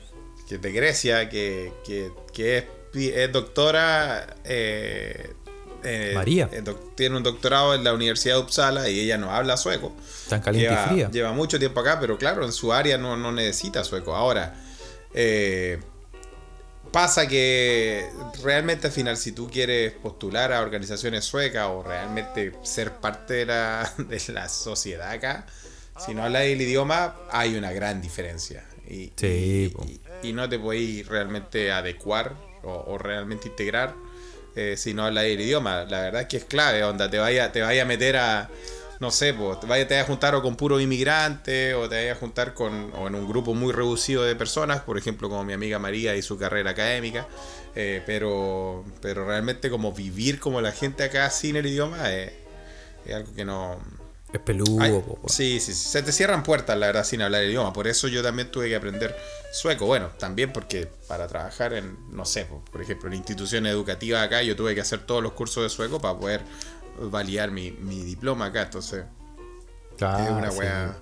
que es de Grecia, que, que, que es, es doctora. eh, eh, María. doc- tiene un doctorado en la Universidad de Uppsala y ella no habla sueco. Tan caliente lleva, y fría. lleva mucho tiempo acá, pero claro, en su área no, no necesita sueco. Ahora, eh, pasa que realmente al final, si tú quieres postular a organizaciones suecas o realmente ser parte de la, de la sociedad acá, si no hablas el idioma, hay una gran diferencia. Y, Sí, y- y- y no te podéis realmente adecuar o, o realmente integrar eh, si no hablas el idioma. La verdad es que es clave, onda, te vaya, te vaya a meter a, no sé, pues, te vaya, te vaya a juntar o con puros inmigrantes o te vaya a juntar con, o en un grupo muy reducido de personas, por ejemplo, como mi amiga María y su carrera académica, eh, pero, pero realmente como vivir como la gente acá sin el idioma es, es algo que no... Es peludo, Ay, sí, sí, sí, se te cierran puertas, la verdad, sin hablar el idioma. Por eso yo también tuve que aprender sueco. Bueno, también porque para trabajar en, no sé, po, por ejemplo, en instituciones educativas acá, yo tuve que hacer todos los cursos de sueco para poder validar mi, mi diploma acá. Entonces, Claro, es una sí. wea.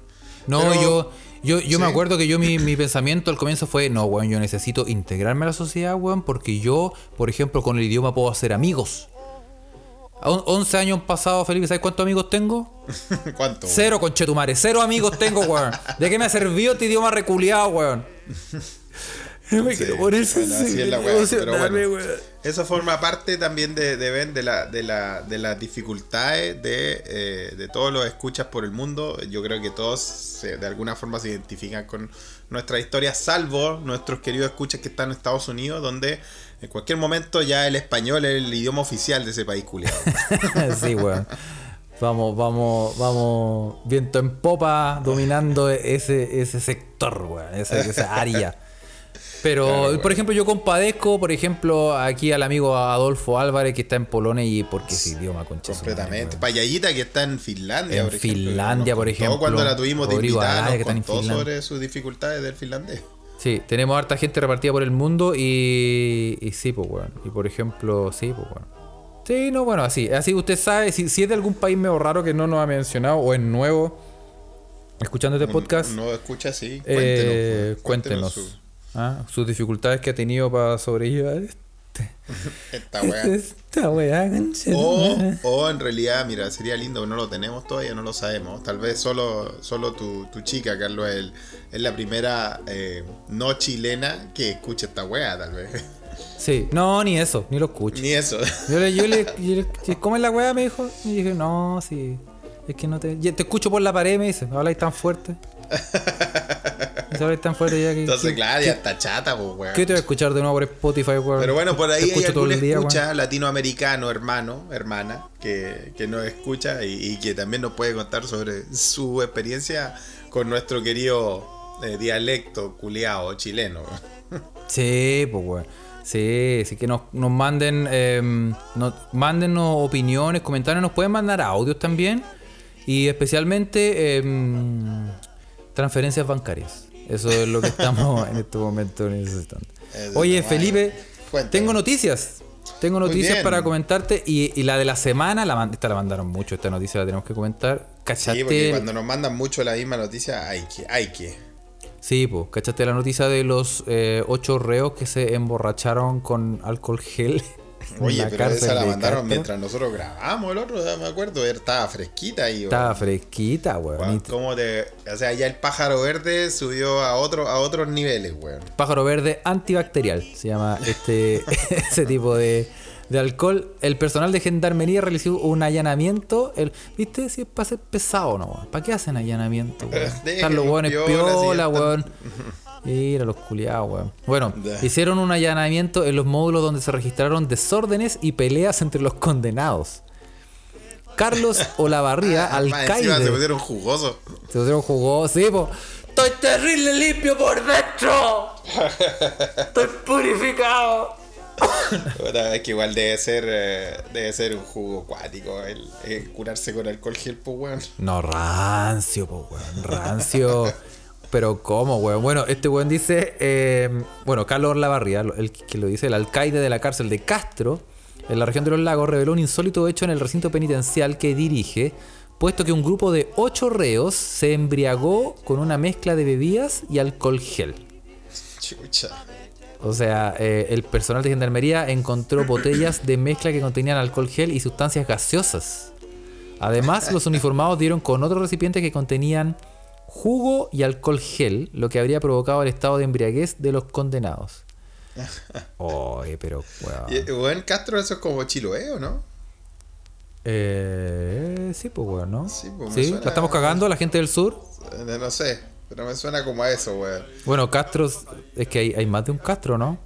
No, Pero- yo, yo, yo me acuerdo que yo mi, mi pensamiento al comienzo fue, no, weón, yo necesito integrarme a la sociedad, weón, porque yo, por ejemplo, con el idioma puedo hacer amigos. A on- 11 años pasados, Felipe, ¿sabes cuántos amigos tengo? ¿Cuánto? Cero, conchetumare. Cero amigos tengo, weón. ¿De qué me ha servido este idioma reculeado, weón? No me Sí, quiero poner bueno, así es la wea, pero emocionarme, bueno. weón. Eso forma parte también de, de, de, la, de, la, de las dificultades de, eh, de todos los escuchas por el mundo. Yo creo que todos se- de alguna forma se identifican con nuestra historia, salvo nuestros queridos escuchas que están en Estados Unidos, donde en cualquier momento ya el español es el idioma oficial de ese país culiado. sí, weón. Vamos, vamos, vamos, viento en popa, dominando ese, ese sector, weón, esa, esa área. Pero, Claro, weón. por ejemplo, yo compadezco, por ejemplo, aquí al amigo Adolfo Álvarez que está en Polonia y porque ese idioma, concha. Completamente. weón. Payayita que está en Finlandia. En por ejemplo, Finlandia, nos por ejemplo. cuando la tuvimos de invitada, nos contó sobre sus dificultades del finlandés. Sí, tenemos harta gente repartida por el mundo y, y sí, pues bueno. Y por ejemplo, sí, pues bueno. Sí, no, bueno, así. Así usted sabe, si, si es de algún país medio raro que no nos ha mencionado o es nuevo, escuchando este podcast, No escucha así. eh, cuéntenos. cuéntenos su- ah, sus dificultades que ha tenido para sobrellevar este- esta weá. esta weá, O, o en realidad, mira, sería lindo, no lo tenemos todavía, no lo sabemos. Tal vez solo, solo tu, tu chica, Carlos, es, es la primera eh, no chilena que escucha esta weá, tal vez. Sí, no, ni eso, ni lo escucho. Ni eso. Yo le, yo le, yo le- ¿sí, ¿cómo es la weá? Me dijo. Y dije, no, sí. Es que no te. Te escucho por la pared, me dice. Habláis tan fuerte. Tan fuerte ya que. Entonces, que- claro, ya está chata, pues, weón. ¿Qué te voy a escuchar de nuevo por Spotify, weón? Pero bueno, por ahí hay algún día, weón. escucha latinoamericano, hermano, hermana, que, que nos escucha y, y que también nos puede contar sobre su experiencia con nuestro querido eh, dialecto culeado chileno. Sí, pues weón. Sí, sí que nos, nos manden. Eh, nos, opiniones, comentarios. Nos pueden mandar audios también. Y especialmente. em, transferencias bancarias. Eso es lo que estamos en este momento necesitando. Oye. Felipe, Cuéntame. tengo noticias. Tengo noticias para comentarte. Y, y la de la semana, la, esta la mandaron mucho. Esta noticia la tenemos que comentar. ¿Cachaste? Sí, porque cuando nos mandan mucho la misma noticia, hay que, hay que. Sí, pues, ¿cachaste la noticia de los eh, ocho reos que se emborracharon con alcohol gel? Oye, la pero esa la mandaron Castro? mientras nosotros grabamos el otro, me acuerdo, estaba fresquita ahí. Estaba fresquita, weón. ¿cómo te- o sea, ya el pájaro verde subió a otro, a otros niveles, weón. Pájaro verde antibacterial, se llama este ese tipo de, de alcohol. El personal de gendarmería realizó un allanamiento. El, ¿Viste? Si es para ser pesado, ¿no? weón? ¿Para qué hacen allanamiento, weón? Están los weones piola, piola, weón. Mira los culiados, weón. Bueno, hicieron un allanamiento en los módulos donde se registraron desórdenes y peleas entre los condenados. Carlos Olavarría, Ah, alcaide. se pusieron jugosos. Se pusieron jugosos, sí, po. Estoy terrible limpio por dentro. Estoy purificado. Es que igual debe ser, eh, debe ser un jugo acuático el, el curarse con alcohol gel, pues, weón. No, rancio, po, weón. Rancio. Pero ¿cómo, weón? Bueno, este weón dice, eh, bueno, Carlos Lavarría, el que lo dice, el alcaide de la cárcel de Castro, en la región de los lagos, reveló un insólito hecho en el recinto penitencial que dirige, puesto que un grupo de ocho reos se embriagó con una mezcla de bebidas y alcohol gel. Chucha. O sea, eh, el personal de gendarmería encontró botellas de mezcla que contenían alcohol gel y sustancias gaseosas. Además, los uniformados dieron con otros recipientes que contenían jugo y alcohol gel, lo que habría provocado el estado de embriaguez de los condenados. Oye, pero, weón. Y, weón, Castro, eso es como Chiloé, ¿o no? Eh, sí, pues, weón, ¿no? Sí, pues, me Sí, suena- la estamos cagando, la gente del sur. Eh, No sé, pero me suena como a eso, weón. Bueno, Castro, es que hay, hay más de un Castro, ¿no?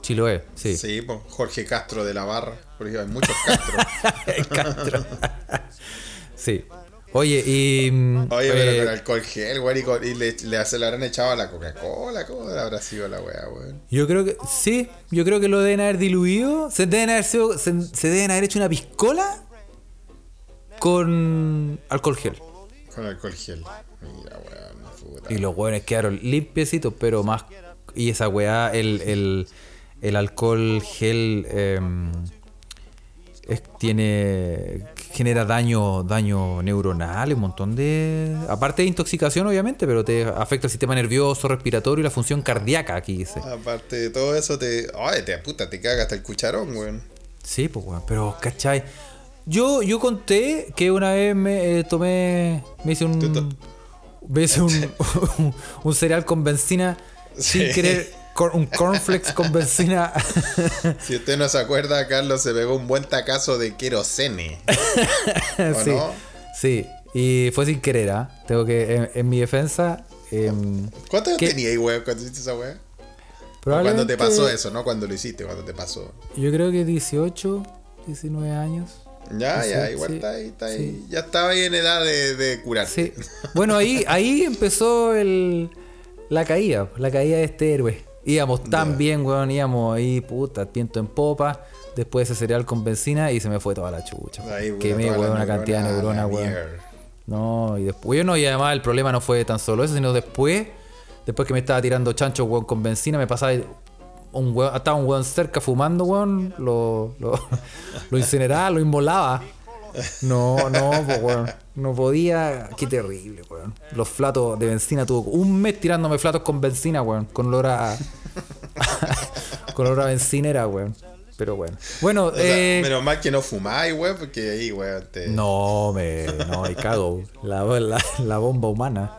Chiloé, sí. Sí, pues, Jorge Castro de la Barra, porque hay muchos Castro. Castro. sí. Oye, y. mm, Oye, pero eh, con alcohol gel, weón, y, con- y le, le, se lo habrán echado a la Coca-Cola, ¿cómo habrá sido la weá, weón? Yo creo que. Sí, yo creo que lo deben haber diluido. Se deben haber, sido- se, se deben haber hecho una piscola con alcohol gel. Con alcohol gel. Mira, weón, puta. Y los hueones quedaron limpiecitos, pero más. Y esa weá, el, el, el alcohol gel. em, es- tiene. Genera daño, daño neuronal, un montón de. Aparte de intoxicación, obviamente, pero te afecta el sistema nervioso, respiratorio y la función cardíaca, aquí dice. Aparte de todo eso, te. Ay, te puta, te caga hasta el cucharón, weón. Sí, pues, weón, pero, ¿cachai? Yo, yo conté que una vez me eh, tomé. Me hice un. Me hice un, un, un cereal con benzina sin Sí. querer. Cor- un cornflakes con benzina. Si usted no se acuerda, Carlos se pegó un buen tacazo de querosene. ¿O sí, no? sí, y fue sin querer, ¿ah? Tengo que. En, en mi defensa. em, ¿Cuántos años tenías weón, cuando hiciste esa weá? Cuando te pasó eso, ¿no? Cuando lo hiciste, cuando te pasó. Yo creo que 18, 19 años. Ya, Sí, ya, igual sí, está ahí, está ahí. sí. Ya estaba ahí en edad de, de curarte. Sí. Bueno, ahí, ahí empezó el, la caída, la caída de este héroe. Íbamos tan bien, weón, íbamos ahí, puta, viento en popa. Después ese cereal con benzina y se me fue toda la chucha. Ahí, Quemé, weón, una cantidad de neuronas, weón. No, y después, no, y además el problema no fue tan solo eso, sino después Después que me estaba tirando chancho, weón, con benzina, me pasaba un weón, estaba un weón cerca fumando, weón, lo, lo, lo incineraba, lo inmolaba. No, no, pues, weón. No podía. Qué terrible, weón. Los flatos de benzina tuvo un mes tirándome flatos con benzina, weón. Con olor a. con olor a bencinera, weón. Pero bueno. Bueno, O sea, eh. menos mal que no fumáis, weón, porque ahí, weón, te... No, me. No, ahí cago. La, la, la bomba humana.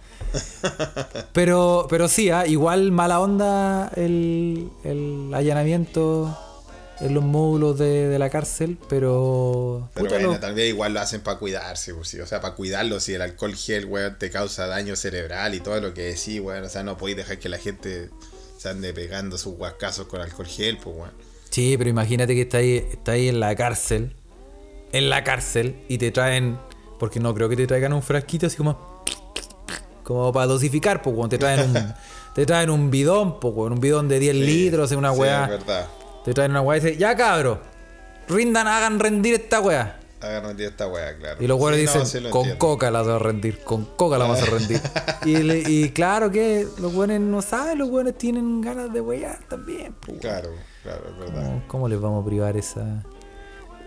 Pero, pero sí, ah, igual mala onda el, el allanamiento en los módulos de, de la cárcel, pero. Pero puta, bueno, lo- tal vez igual lo hacen para cuidarse, pues, sí, o sea, para cuidarlo, si el alcohol gel, weón, te causa daño cerebral y todo lo que decís, weón, o sea, no podéis dejar que la gente se ande pegando sus guascazos con alcohol gel, pues, weón. Sí, pero imagínate que está ahí, está ahí en la cárcel. En la cárcel. Y te traen. Porque no creo que te traigan un frasquito así como. Como para dosificar, pues, weón. Te traen un. te traen un bidón, pues, weón. Un bidón de 10 litros, una sí, weá. es verdad. Te traen una weá y dicen, ya cabro, rindan, hagan rendir esta weá. Hagan rendir esta weá, claro. Y los weones Sí, no, dicen, sí lo con entiendo. coca la vamos a rendir, con coca la vamos a rendir. y, le- y claro que los weones no saben, los weones tienen ganas de wear también. pues. Claro, claro, es verdad. ¿Cómo, cómo les vamos a privar esa...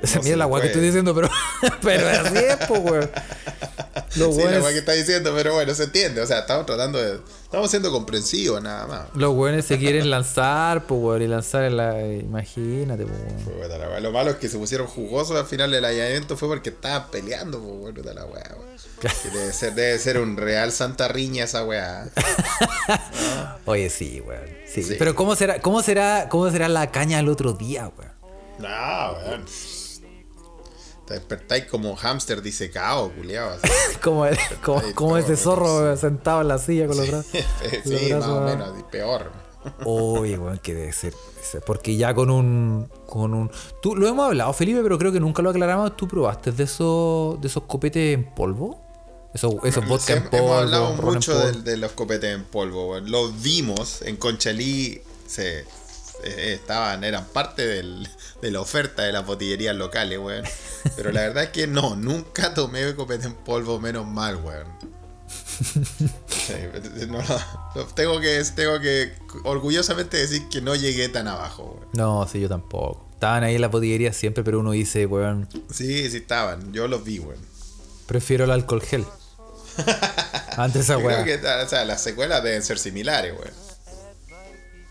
Esa No se la weá que estoy diciendo, pero, pero así es, pues, weón. Los Sí, la que está diciendo, pero bueno, se entiende, o sea, estamos tratando de... Estamos siendo comprensivos, nada más. los weones se quieren lanzar, pues, weón, y lanzar en la... Imagínate, pues, weá. Lo malo es que se pusieron jugosos al final del allanamiento fue porque estaban peleando, pues puta la. Que Debe ser, debe ser un real santa riña esa weá. Oye, sí, weón. Sí. Sí. Pero ¿cómo será, cómo será, cómo será la caña el otro día, weón? No, weón. Te despertáis como hámster disecado, culiado. Como, el- como, como ese zorro sí. sentado en la silla con los brazos. sí, más o menos, y peor. Oye, weón, que debe ser. Porque ya con un. con un. Tú lo hemos hablado, Felipe, pero creo que nunca lo aclaramos. ¿Tú probaste de esos. de esos copetes en polvo? Esos, esos vodka en polvo. Hemos hablado mucho de, de los copetes en polvo, weón. Los vimos en Conchalí, se, estaban, eran parte del- de la oferta de las botillerías locales, weón. Pero la verdad es que no, nunca tomé copete en polvo, menos mal, weón. Sí, no, no, tengo, que, tengo que orgullosamente decir que no llegué tan abajo, weón. No, sí, yo tampoco. Estaban ahí en la botillería siempre, pero uno dice, weón, Sí, sí estaban, yo los vi, weón. prefiero el alcohol gel. Antes esa que o sea, las secuelas deben ser similares, weón.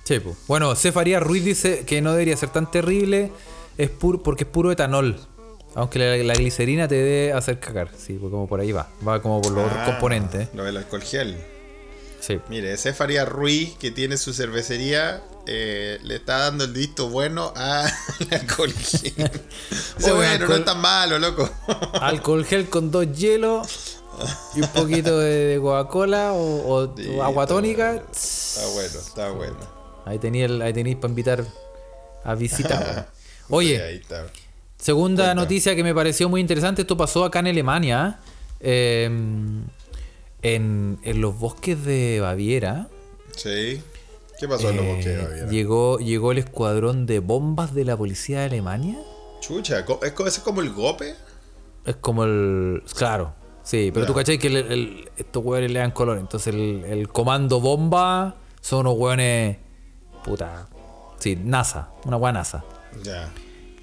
Sí. Bueno, Cefaría Ruiz dice que no debería ser tan terrible es puro, porque es puro etanol. Aunque la, la glicerina te debe hacer cagar. Sí, pues como por ahí va. Va como por los Ah, componentes. Lo del alcohol gel. Sí. Mire, ese Faría Ruiz, que tiene su cervecería, eh, le está dando el visto bueno al alcohol gel. Bueno, no es tan malo, loco. Alcohol gel con dos hielos y un poquito de, Coca-Cola o, o- Sí, o agua está tónica. bueno. Está bueno, está bueno. Ahí tenéis ahí tenéis para invitar a visitar. Oye, Sí, ahí está. Segunda Cuenta. noticia que me pareció muy interesante, esto pasó acá en Alemania, eh, en, en los bosques de Baviera. Sí. ¿Qué pasó en los eh, bosques de Baviera? llegó, llegó el escuadrón de bombas de la policía de Alemania. Chucha, ¿es ¿es como el gope? Es como el... Claro, sí, pero tú cachai que el- el- estos hueones le dan color. Entonces el, el comando bomba son unos hueones... Puta... Sí, NASA, una hueá NASA. Ya.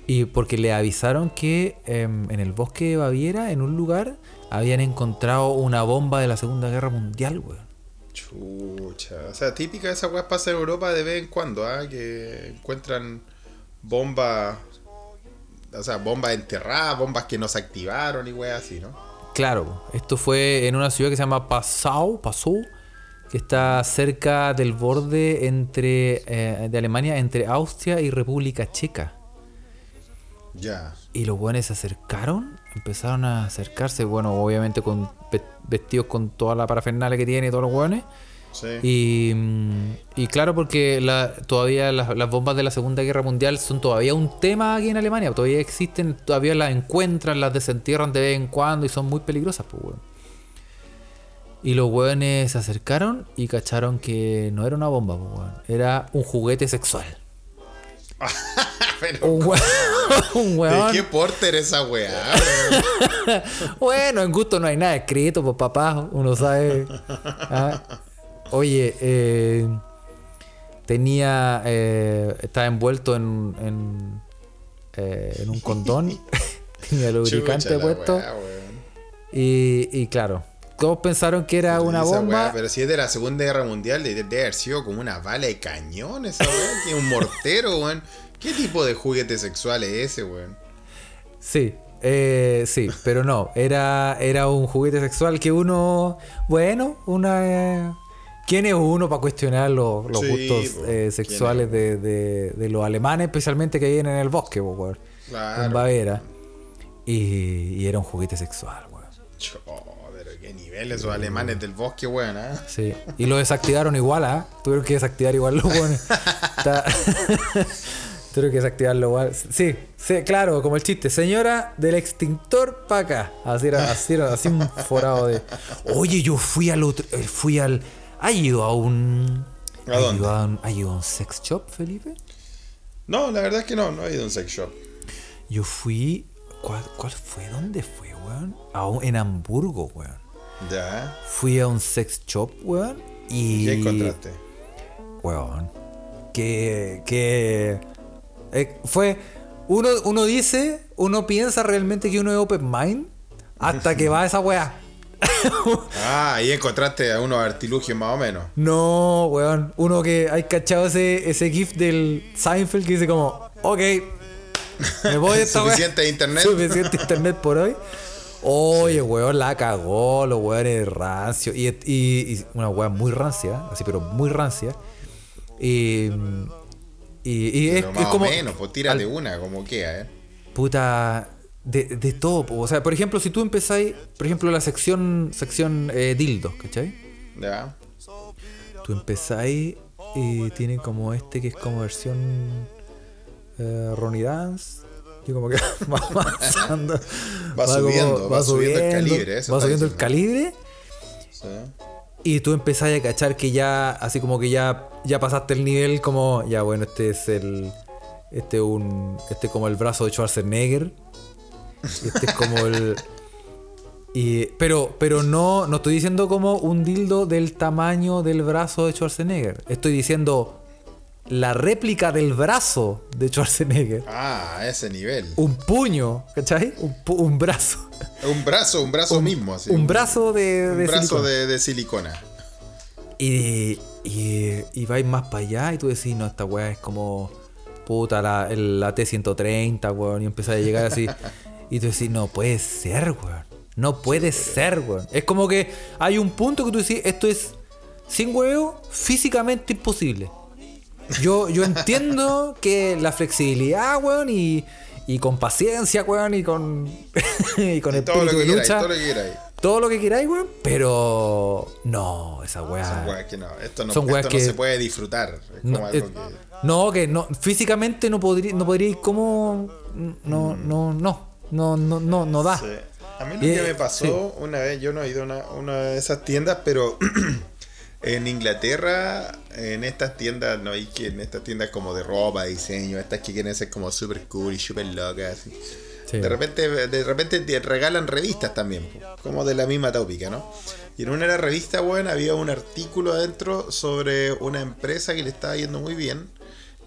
Y porque le avisaron que em, en el bosque de Baviera, en un lugar, habían encontrado una bomba de la Segunda Guerra Mundial, weón. Chucha. O sea, típica esa weá pasa en Europa de vez en cuando, ¿ah? Que encuentran bombas. O sea, bombas enterradas, bombas que no se activaron y weá así, ¿no? Claro, esto fue en una ciudad que se llama Passau, Passau que está cerca del borde entre eh, de Alemania entre Austria y República Checa. Ya. Y los buenos se acercaron, empezaron a acercarse, bueno, obviamente con ve- vestidos con toda la parafernalia que tiene todos los buenos. Sí. Y, mm, y claro, porque la- todavía las, las bombas de la Segunda Guerra Mundial son todavía un tema aquí en Alemania. Todavía existen, todavía las encuentran, las desentierran de vez en cuando y son muy peligrosas, pues, weón. Y los weones se acercaron y cacharon que no era una bomba, weón. Era un juguete sexual. Pero, Un weón. un ¿De weón. qué porter esa weá? Bueno, en gusto no hay nada escrito, pues papá, uno sabe. ¿ah? Oye, eh, tenía. eh, estaba envuelto en. en, eh, en un condón. tenía lubricante Chucha puesto. weá. Y, y claro, todos pensaron que era una Esa bomba. weá, pero si es de la Segunda Guerra Mundial, debe haber sido como una bala de cañón esa weá, que un mortero, weón. ¿Qué tipo de juguete sexual es ese, weón? Sí, eh, sí, pero no. Era, era un juguete sexual que uno. Bueno, una. eh, ¿Quién es uno para cuestionar los, los Sí, gustos eh, ¿quién sexuales es? de, de- de los alemanes, especialmente que viven en el bosque, weón? Claro. En Baviera. Y, y era un juguete sexual, weón. Pero qué nivel esos alemanes del bosque, weón, ¿ah? Sí. Y lo desactivaron igual, ¿ah? Tuvieron que desactivar igual los weones. Está- Tuvieron que desactivarlo igual. Sí, sí, claro, como el chiste. Señora, del extintor para acá. Así era, así era, así un forado de. Oye, yo fui al otro. eh, Fui al. ¿Ha ido a un. ¿A ¿Ha dónde? ido a un, ¿ha ido a un sex shop, Felipe? No, la verdad es que no, no he ido a un sex shop. Yo fui. ¿Cuál, cuál fue? ¿Dónde fue, weón? A un- en Hamburgo, weón. Ya. Fui a un sex shop, weón. Y. ¿Qué encontraste? Weón. Que. que. eh, fue. Uno, uno dice, uno piensa realmente que uno es open mind hasta que va a esa weá. Ah, ahí encontraste a unos artilugios más o menos. No, weón. Uno que hay cachado ese, ese gif del Seinfeld que dice como, ok, me voy de esta weá. Suficiente internet. Suficiente internet por hoy. Oye, weón, la cagó, los weones rancios. Y, y, y una weá muy rancia, así, pero muy rancia. Y. Y, y es, más como. o menos, pues tírate al- una, como queda, ¿eh? Puta. De, de todo. po. O sea, por ejemplo, si tú empezáis, por ejemplo, la sección sección eh, dildos, ¿cachai? Ya. Tú empezáis y tiene como este que es como versión eh, Ronnie Dance. Y como que va avanzando. Va subiendo, va subiendo el calibre, eso Va subiendo el calibre. Sí. Y tú empezás a cachar que ya, así como que ya, ya pasaste el nivel como, ya bueno, este es el, este es un, este es como el brazo de Schwarzenegger. Este es como el, y, pero, pero no, no estoy diciendo como un dildo del tamaño del brazo de Schwarzenegger. Estoy diciendo la réplica del brazo de Schwarzenegger. Ah, a ese nivel. Un puño, ¿cachai? Un, pu- un brazo. Un brazo, un brazo mismo, así. Un brazo de, Un de brazo silicona. de, de silicona. Y, y, y vais más para allá y tú decís, no, esta weá es como puta la, la T130, weón. Y empezás a llegar así. y tú decís, no puede ser, weón. No puede ser, weón. Es como que hay un punto que tú decís, esto es sin huevo, físicamente imposible. Yo, yo entiendo que la flexibilidad, weón, y, y con paciencia, weón, y con, y con Y todo lo espíritu que de lucha. todo lo que quieras. Todo lo que queráis, weón. Pero no, esa weá. Son weas que no, esto no, Son esto que- no se puede disfrutar. Es como No, algo eh, que. no, que no, físicamente no podría, no podría ir como. No, no, no, no, no, no, no da. Sí. A mí lo Eh, que me pasó sí. una vez, yo no he ido a una, una de esas tiendas, pero en Inglaterra, en estas tiendas, no hay que en estas tiendas como de ropa, diseño, estas que quieren ser como super cool y super locas. Sí. De repente, de repente te regalan revistas también, como de la misma tópica, ¿no? Y en una de las revistas, bueno, había un artículo adentro sobre una empresa que le estaba yendo muy bien,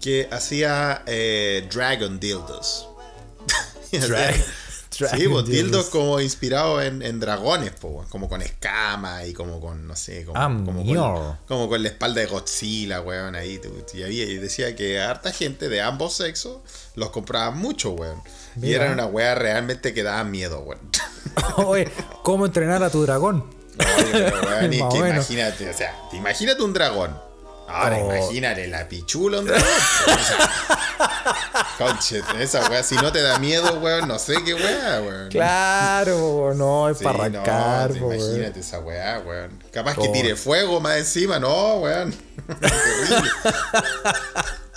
que hacía eh, Dragon Dildos. Y Sí, pues dildos como inspirados en, en dragones, po, como con escamas y como con, no sé, como, Ah, como, con, como con la espalda de Godzilla, weón, ahí. Y, había, y decía que harta gente de ambos sexos los compraba mucho, weón. Y eran una weá realmente que daban miedo, weón. Oye, ¿cómo entrenar a tu dragón? Oye, pero, weón, y que imagínate, o sea, te imagínate un dragón. Ahora imagínate la pichula un dragón. o sea, conche, esa weá, si no te da miedo, weón, no sé qué weá, weón. Claro, no, es Sí, para arrancar, weón. imagínate esa weá, weón. Capaz que tire fuego más encima, no, weón.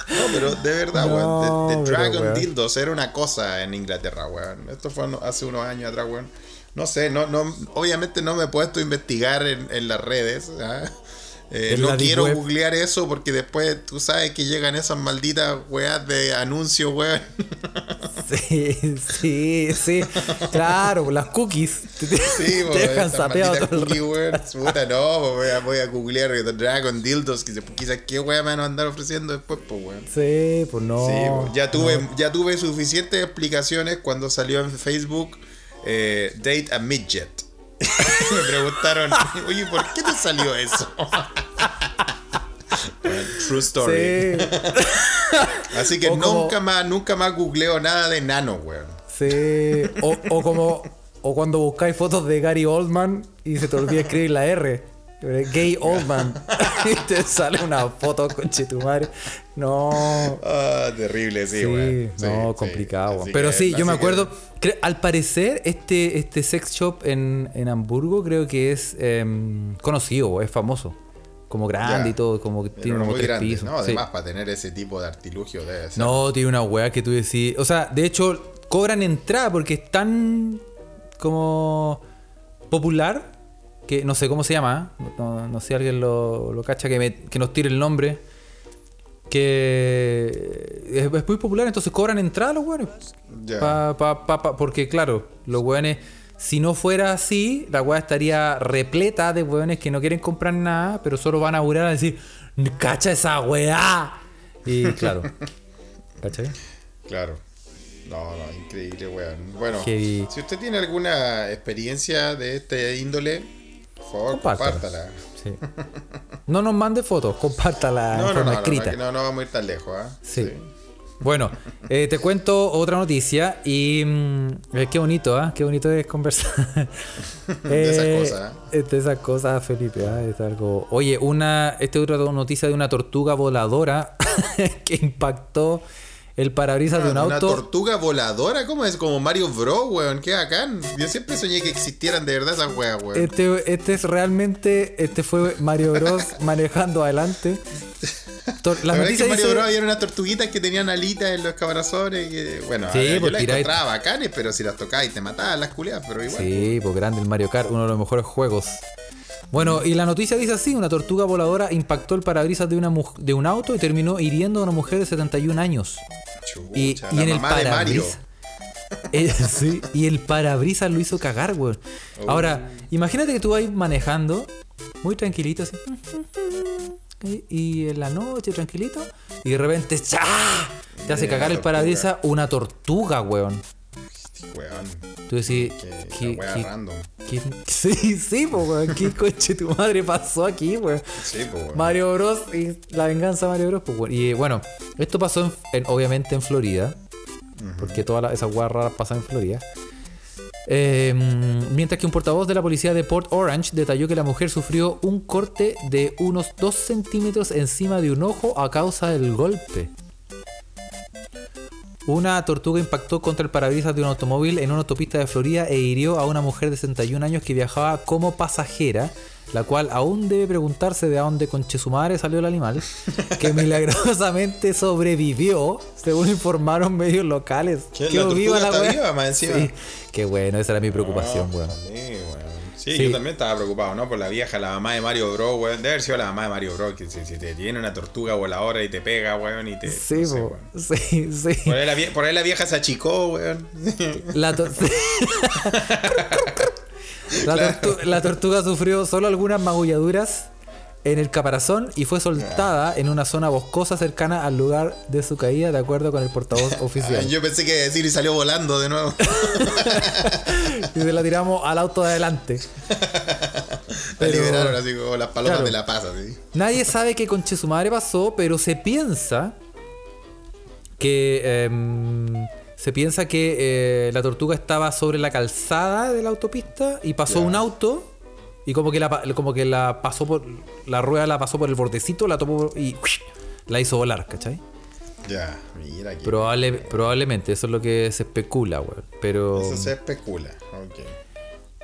No, pero de verdad, No, weón. The, the pero, Dragon weón. Dildos era una cosa en Inglaterra, weón. Esto fue hace unos años atrás, weón. No sé, no, no, obviamente no me he puesto a investigar en, en las redes, ¿ah? Eh, no quiero web. googlear eso porque después tú sabes que llegan esas malditas weas de anuncios, weón. Sí, sí, sí. Claro, las cookies. Te, te- Sí, te dejan sapeado todo weón. Puta, no, pues, voy a, voy a googlear The Dragon Dildos, que quizás qué wea me van a andar ofreciendo después, pues, weón. Sí, pues no. Sí, pues, ya tuve, ya tuve suficientes explicaciones cuando salió en Facebook eh, Date a Midget. me preguntaron, oye, ¿por qué te salió eso? True story. Sí, Así que O como- nunca más, nunca más googleo nada de nano, weón. sí. O, o como. O cuando buscáis fotos de Gary Oldman y se te olvida escribir la R. Gay Oldman. y te sale una foto con tu madre. No. Ah, terrible, sí, Sí, weón. Sí, no, sí. complicado. Así Pero sí, yo me acuerdo. al parecer, este, este sex shop en, en Hamburgo creo que es em, conocido, es famoso. Como grande Ya. y todo, como que tiene como tres pisos. ¿no? Sí. Además, para tener ese tipo de artilugio debe ser. No, tiene una weá que tú decís. O sea, de hecho, cobran entrada porque es tan como popular que no sé cómo se llama. No, no sé si alguien lo, lo cacha, que, me- que nos tire el nombre. Que es, es muy popular, entonces cobran entrada los weones. Pa- pa- pa- pa- porque claro, los weones, si no fuera así, la weá estaría repleta de weones que no quieren comprar nada, pero solo van a apurar a decir, cacha esa weá. Y claro. ¿Cachai? Claro. No, no, increíble, weón. Bueno, Heavy. si usted tiene alguna experiencia de este índole, favor, Compártala. Sí. No nos mande fotos, compártala en No, no, forma no, no, escrita. no, no, no vamos a ir tan lejos, ¿ah? Sí. Bueno, eh, te cuento otra noticia y mm, eh, qué bonito, ¿ah? Qué bonito es conversar. De esas Eh, cosas, eh, De esas cosas, Felipe, ¿ah? Es algo... Oye, una, esta es otra noticia de una tortuga voladora que impactó el parabrisas de un Ah, Una auto. tortuga voladora, ¿cómo es? Como Mario Bros, weón, qué bacán. Yo siempre soñé que existieran de verdad esas weas, weón. Este, este es realmente, este fue Mario Bros manejando adelante. Tor- La verdad es que Mario dice- Bros había unas tortuguitas que tenían alitas en los caparazones. y que, bueno, Sí, yo pues las tiráis- encontraba bacanes, pero si las tocabas te mataban las culiadas, pero igual. Sí, pues grande el Mario Kart, uno de los mejores juegos. Bueno, y la noticia dice así, una tortuga voladora impactó el parabrisas de, una de un auto y terminó hiriendo a una mujer de 71 años. Y, Chucha, y en el parabrisas... Eh, sí, y el parabrisas lo hizo cagar, weón. Oh. Ahora, imagínate que tú vas manejando muy tranquilito así. Y, y en la noche tranquilito y de repente ¡cha! te hace cagar el parabrisas una tortuga, weón. Weón, Tú decís, que ¿qué, la wea qué- random. qué- sí, sí, po, weón, ¿qué coche tu madre pasó aquí, weón? Sí, pues, weón. Mario Bros y la venganza de Mario Bros. pues, weón. Y bueno, esto pasó en- en- obviamente en Florida, porque todas esas weas raras pasan en Florida. Eh, mientras que un portavoz de la policía de Port Orange detalló que la mujer sufrió un corte de unos 2 centímetros encima de un ojo a causa del golpe. Una tortuga impactó contra el parabrisas de un automóvil en una autopista de Florida e hirió a una mujer de 61 años que viajaba como pasajera, la cual aún debe preguntarse de dónde conche su madre salió el animal, que milagrosamente sobrevivió, según informaron medios locales. ¿Qué? ¿La Quedó tortuga viva la está wea. viva, más encima? Sí, qué bueno, esa era mi preocupación, weón. weón. Sí, Sí. yo también estaba preocupado, ¿no? Por la vieja, la mamá de Mario Bros, weón. Debe haber sido la mamá de Mario Bros. Que si, si te tiene una tortuga voladora y te pega, weón, y te. Sí, no sé, po. weón. sí, sí. Por ahí, la, vie- por ahí la vieja se achicó, weón. La, tor- La tortu- la tortuga sufrió solo algunas magulladuras en el caparazón y fue soltada en una zona boscosa cercana al lugar de su caída, de acuerdo con el portavoz oficial. Yo pensé que decir y salió volando de nuevo. Y se la tiramos al auto de adelante. La Pero- liberaron así como las palomas Claro. de la paz, así. Nadie sabe qué conche su madre pasó, pero se piensa que em, se piensa que eh, la tortuga estaba sobre la calzada de la autopista y pasó un auto y como que la como que la pasó por la rueda la pasó por el bordecito, la tomó y la hizo volar, ¿cachai? Ya, mira aquí. Probable, probablemente, eso es lo que se especula, weón. Pero Eso se especula. Ok.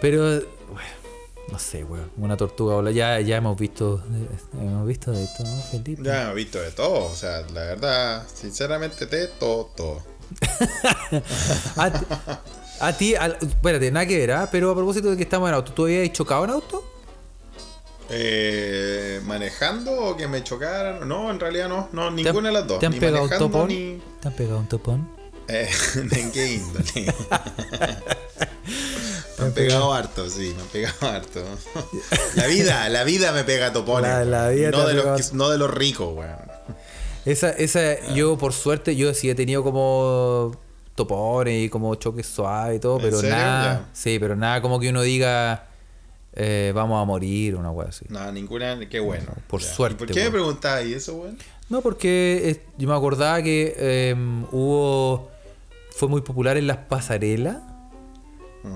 pero bueno, no sé, weón, una tortuga volar, ya ya hemos visto hemos visto de todo, ¿no, Felipe? Ya he visto de todo. O sea, la verdad, sinceramente, de todo, todo. a ti, al- espérate, nada que ver, ¿ah? pero a propósito de que estamos en auto, ¿tú habías chocado en auto? Eh, ¿Manejando o que me chocaran? No, en realidad no, no ¿Te han- ninguna de las dos. ¿Te han ni pegado un topón? ni. ¿Te han pegado un topón? Eh, ¿En qué índole? me han pegado harto, sí, me han pegado harto. La vida, la vida me pega topones. La- la vida te no, de los, no de los ricos, weón. Esa, esa, yo por suerte, yo sí he tenido como topones y como choques suaves y todo, ¿En pero serio? nada, sí, pero nada como que uno diga eh, vamos a morir una wea así. No, ninguna, qué bueno. Por suerte, ¿Y ¿Por qué me preguntabas eso, weón? No, porque eh, yo me acordaba que eh, hubo, fue muy popular en las pasarelas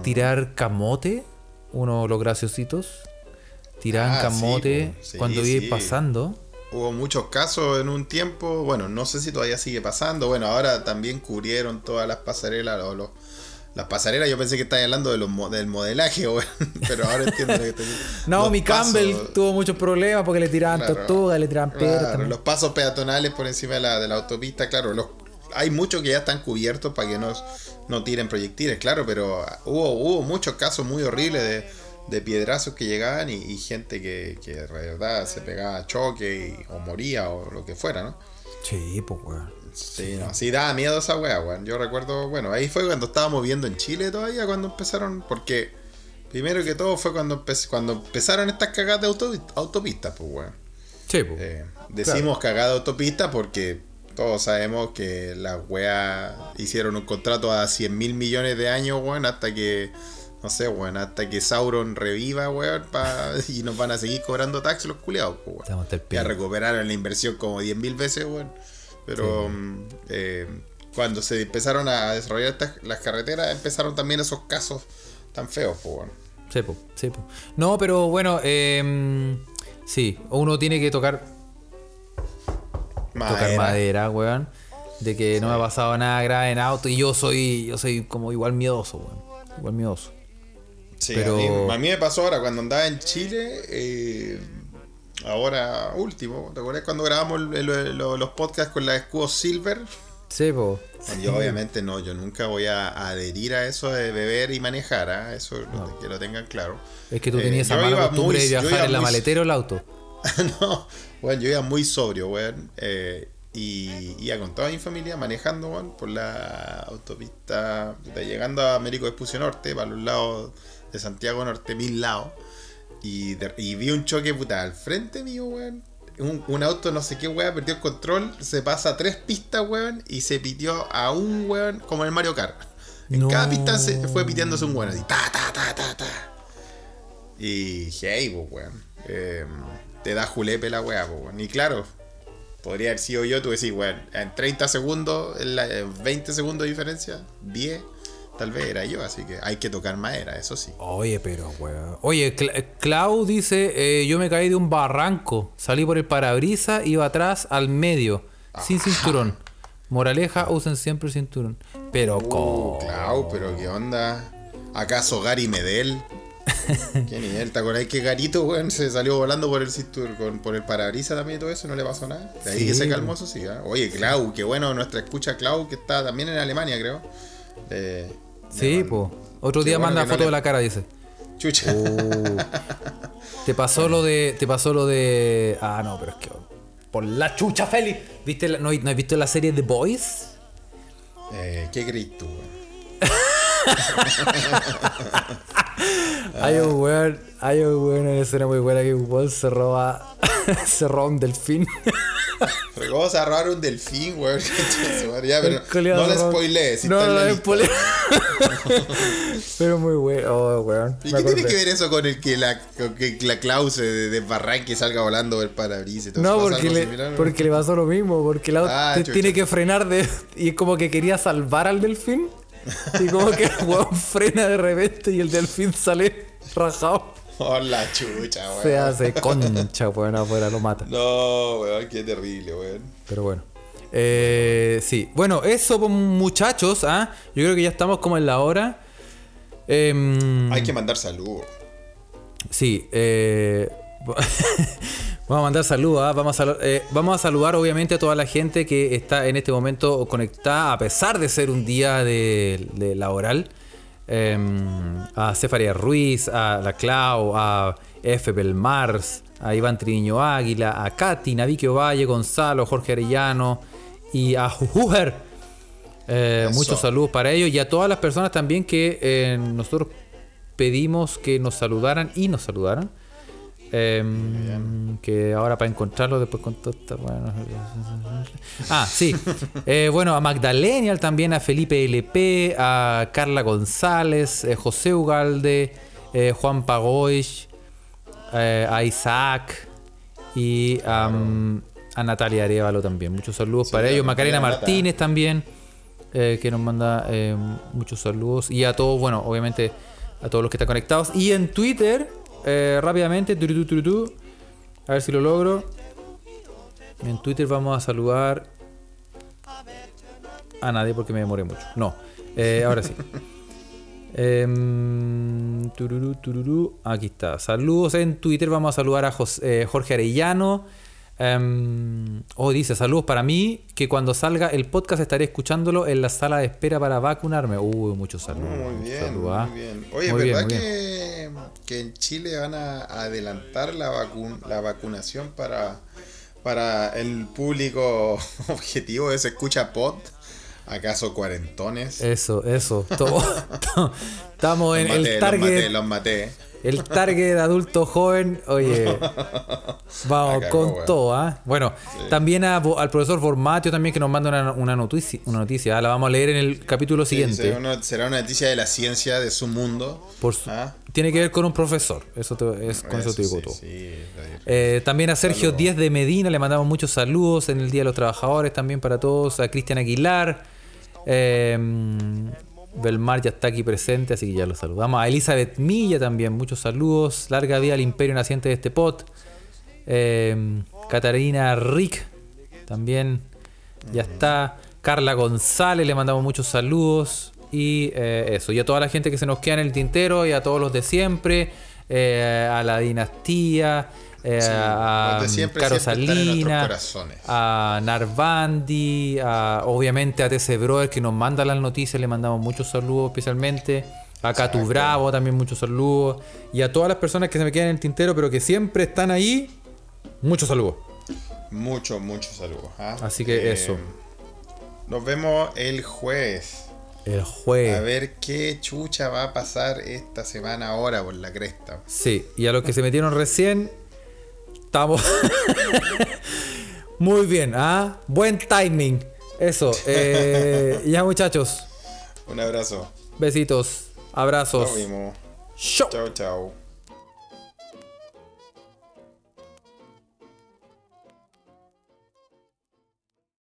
tirar camote, uno de los graciositos, tiraban Ah, camote. Sí, cuando iba pasando. Hubo muchos casos en un tiempo, bueno, no sé si todavía sigue pasando, bueno, ahora también cubrieron todas las pasarelas, o los, las pasarelas, yo pensé que estabas hablando de los, del modelaje, pero ahora entiendo lo que te No, los mi Campbell tuvo muchos problemas porque le tiraban Claro. tortugas, le tiraban Claro, también. los pasos peatonales por encima de la, de la autopista, claro, los, hay muchos que ya están cubiertos para que no, no tiren proyectiles, claro, pero hubo, hubo muchos casos muy horribles de, de piedrazos que llegaban y, y gente que, que de verdad se pegaba a choque y- o moría o lo que fuera, ¿no? Sí, pues, weón. Sí, no, sí daba miedo esa wea, weón. Yo recuerdo, bueno, ahí fue cuando estábamos viendo en Chile todavía, cuando empezaron, porque primero que todo fue cuando, empe- cuando empezaron estas cagadas de autopi- autopistas, pues, weón. Sí, pues. Eh, decimos cagada de autopista porque todos sabemos que las weas hicieron un contrato a 100 mil millones de años, weón, hasta que, no sé, weón, hasta que Sauron reviva, weón, pa- y nos van a seguir cobrando tax los culiados, weón. Ya recuperaron la inversión como 10 mil veces, weón. Pero mm, eh, cuando se empezaron a desarrollar estas, las carreteras, empezaron también esos casos tan feos, pues, weón. Sí, po, sí, po. No, pero bueno, eh, sí, uno tiene que tocar, tocar Madera. madera, weón. De que no me ha pasado nada grave en auto y yo soy, yo soy como igual miedoso, weón. Igual miedoso. Sí, Pero- a, mí, a mí me pasó ahora cuando andaba en Chile. eh, ahora último, ¿te acuerdas cuando grabamos el- el- lo- los podcasts con la escudo Silver? Sí, po. Yo obviamente no, yo nunca voy a adherir a eso de beber y manejar, ¿ah? eso lo- que lo tengan claro. Es que tú Eh, tenías esa yo mala costumbre muy- de viajar en la muy- maletera o el auto. no, bueno, yo iba muy sobrio, weón. eh, y iba con toda mi familia manejando, weón, por la autopista, llegando a Américo Vespucio Norte, para los lados de Santiago Norte, mil lados. Y, de- y vi un choque, puta, al frente mío, weón. Un, un auto, no sé qué, weón, perdió el control, se pasa tres pistas, weón, y se pitió a un weón como en el Mario Kart. En No. cada pista se fue piteándose un weón, así, ta, ta, ta, ta, ta. Y hey, pues, weón. eh, te da julepe la weá, pues, weón. Y claro, podría haber sido yo, tú decís, weón, en 30 segundos, en, la- en 20 segundos de diferencia, 10, tal vez era yo, así que hay que tocar madera, eso sí. Oye, pero, weón. Oye, Cla- Clau dice, eh, yo me caí de un barranco, salí por el parabrisas, iba atrás al medio, sin cinturón. Moraleja, usen siempre el cinturón. Pero, Uh, co- Clau, pero qué onda. ¿Acaso Gary Medel? ¿Qué nivel? ¿Te acordás que Garito, weón, se salió volando por el cinturón, por el parabrisas también y todo eso? ¿No le pasó nada? De ahí Sí, que se calmó, eso sí. ¿ah? Oye, Clau, qué bueno nuestra escucha Clau, que está también en Alemania, creo. Eh, Sí, po. Otro día bueno manda no foto le- de la cara, dice. Chucha. Uh, te pasó lo de. Te pasó lo de. Ah, no, pero es que. Por la chucha, Félix. ¿Viste la- no, ¿No has visto la serie The Boys? Eh, ¿Qué weón? Hay un weón. Hay un weón en escena muy buena que un weón se roba. se roba un delfín. Pero ¿cómo se va a robar un delfín, weón? Ya, pero no roba- spoilees, si no, no, la spoile- Pero muy bueno. Oh, weón. ¿Y qué tiene que ver eso con el que la, con que la Klaus se desbarranque y salga volando el parabrisas y todo No, porque le, similar, porque le pasó lo mismo, porque auto Ah, tiene que frenar de, y como que quería salvar al delfín. Y como que el weón frena de repente y el delfín sale rajado. Oh, la chucha, weón. Se hace concha, weón, afuera lo mata. No, weón, qué terrible, weón. Pero bueno. Eh, sí, bueno, eso pues, muchachos, ¿ah? Yo creo que ya estamos como en la hora. Em, Hay que mandar saludos. Sí, eh, vamos a mandar saludos, ¿ah? vamos, a, eh, vamos a saludar obviamente a toda la gente que está en este momento conectada, a pesar de ser un día de, de laboral. Eh, a Cefaria Ruiz, a la Clau, a F. Belmars, a Iván Triño Águila, a Katy, Navique Valle, Gonzalo, Jorge Arellano y a Jujujer. Eh, muchos saludos para ellos y a todas las personas también que eh, nosotros pedimos que nos saludaran y nos saludaran. Em, que ahora para encontrarlo después con todo esta- bueno. Ah, sí. Eh, bueno, a Magdalenial también, a Felipe LP, a Carla González, eh, José Ugalde, eh, Juan Pagoich, eh, a Isaac y a Natalia Arevalo también. Muchos saludos Sí, para ellos. Macarena Nata. Martínez también, que nos manda muchos saludos. Y a todos, bueno, obviamente a todos los que están conectados. Y en Twitter, eh, rápidamente, turutú, a ver si lo logro. En Twitter vamos a saludar a nadie porque me demoré mucho. No, eh, ahora sí. Em, tururú, tururú. Aquí está. Saludos en Twitter. Vamos a saludar a Jos- eh, Jorge Arellano. Em, oh, dice, saludos para mí, que cuando salga el podcast estaré escuchándolo en la sala de espera para vacunarme. Uy, muchos saludos. Muy bien, saludos, ah. muy bien. Oye, Muy ¿verdad muy bien. que, que en Chile van a adelantar la, vacun la vacunación para, para el público objetivo de Se Escucha Pod? ¿Acaso cuarentones? Eso, eso. todo- Estamos en Los maté, el los maté, target. los maté. El target adulto joven, oye, vamos cagó, con todo, ¿ah? Bueno, también a al profesor Formatio también que nos manda una, una noticia, una noticia, ¿ah? la vamos a leer en el capítulo Sí, siguiente. será, una, será una noticia de la ciencia, de su mundo. Por su- ¿Ah? Tiene que ver con un profesor, eso te- es, con eso, te digo sí, todo. Eh, también a Sergio. Díez de Medina le mandamos muchos saludos en el Día de los Trabajadores también para todos. A Cristian Aguilar. eh, Belmar ya está aquí presente, así que ya lo saludamos. A Elizabeth Milla también, muchos saludos. Larga vida al imperio naciente de este pot. Eh, Catarina Rick también ya está. Carla González le mandamos muchos saludos. Y eh, eso, y a toda la gente que se nos queda en el tintero y a todos los de siempre. eh, a la dinastía. Eh, Sí, a siempre Caro siempre Salina, a Narvandi, a, obviamente a TC Brother que nos manda las noticias, le mandamos muchos saludos especialmente. A Catu. Bravo también muchos saludos. Y a todas las personas que se me quedan en el tintero, pero que siempre están ahí, muchos saludos. Muchos, muchos saludos. ¿ah? Así que eso. Nos vemos el jueves. El A jueves. ver qué chucha va a pasar esta semana ahora por la cresta. Sí, y a los que se metieron recién, estamos muy bien, ¿ah? Buen timing. Eso. eh, ya muchachos, Un abrazo. besitos, abrazos. Nos vemos. Chau. Chao, chao.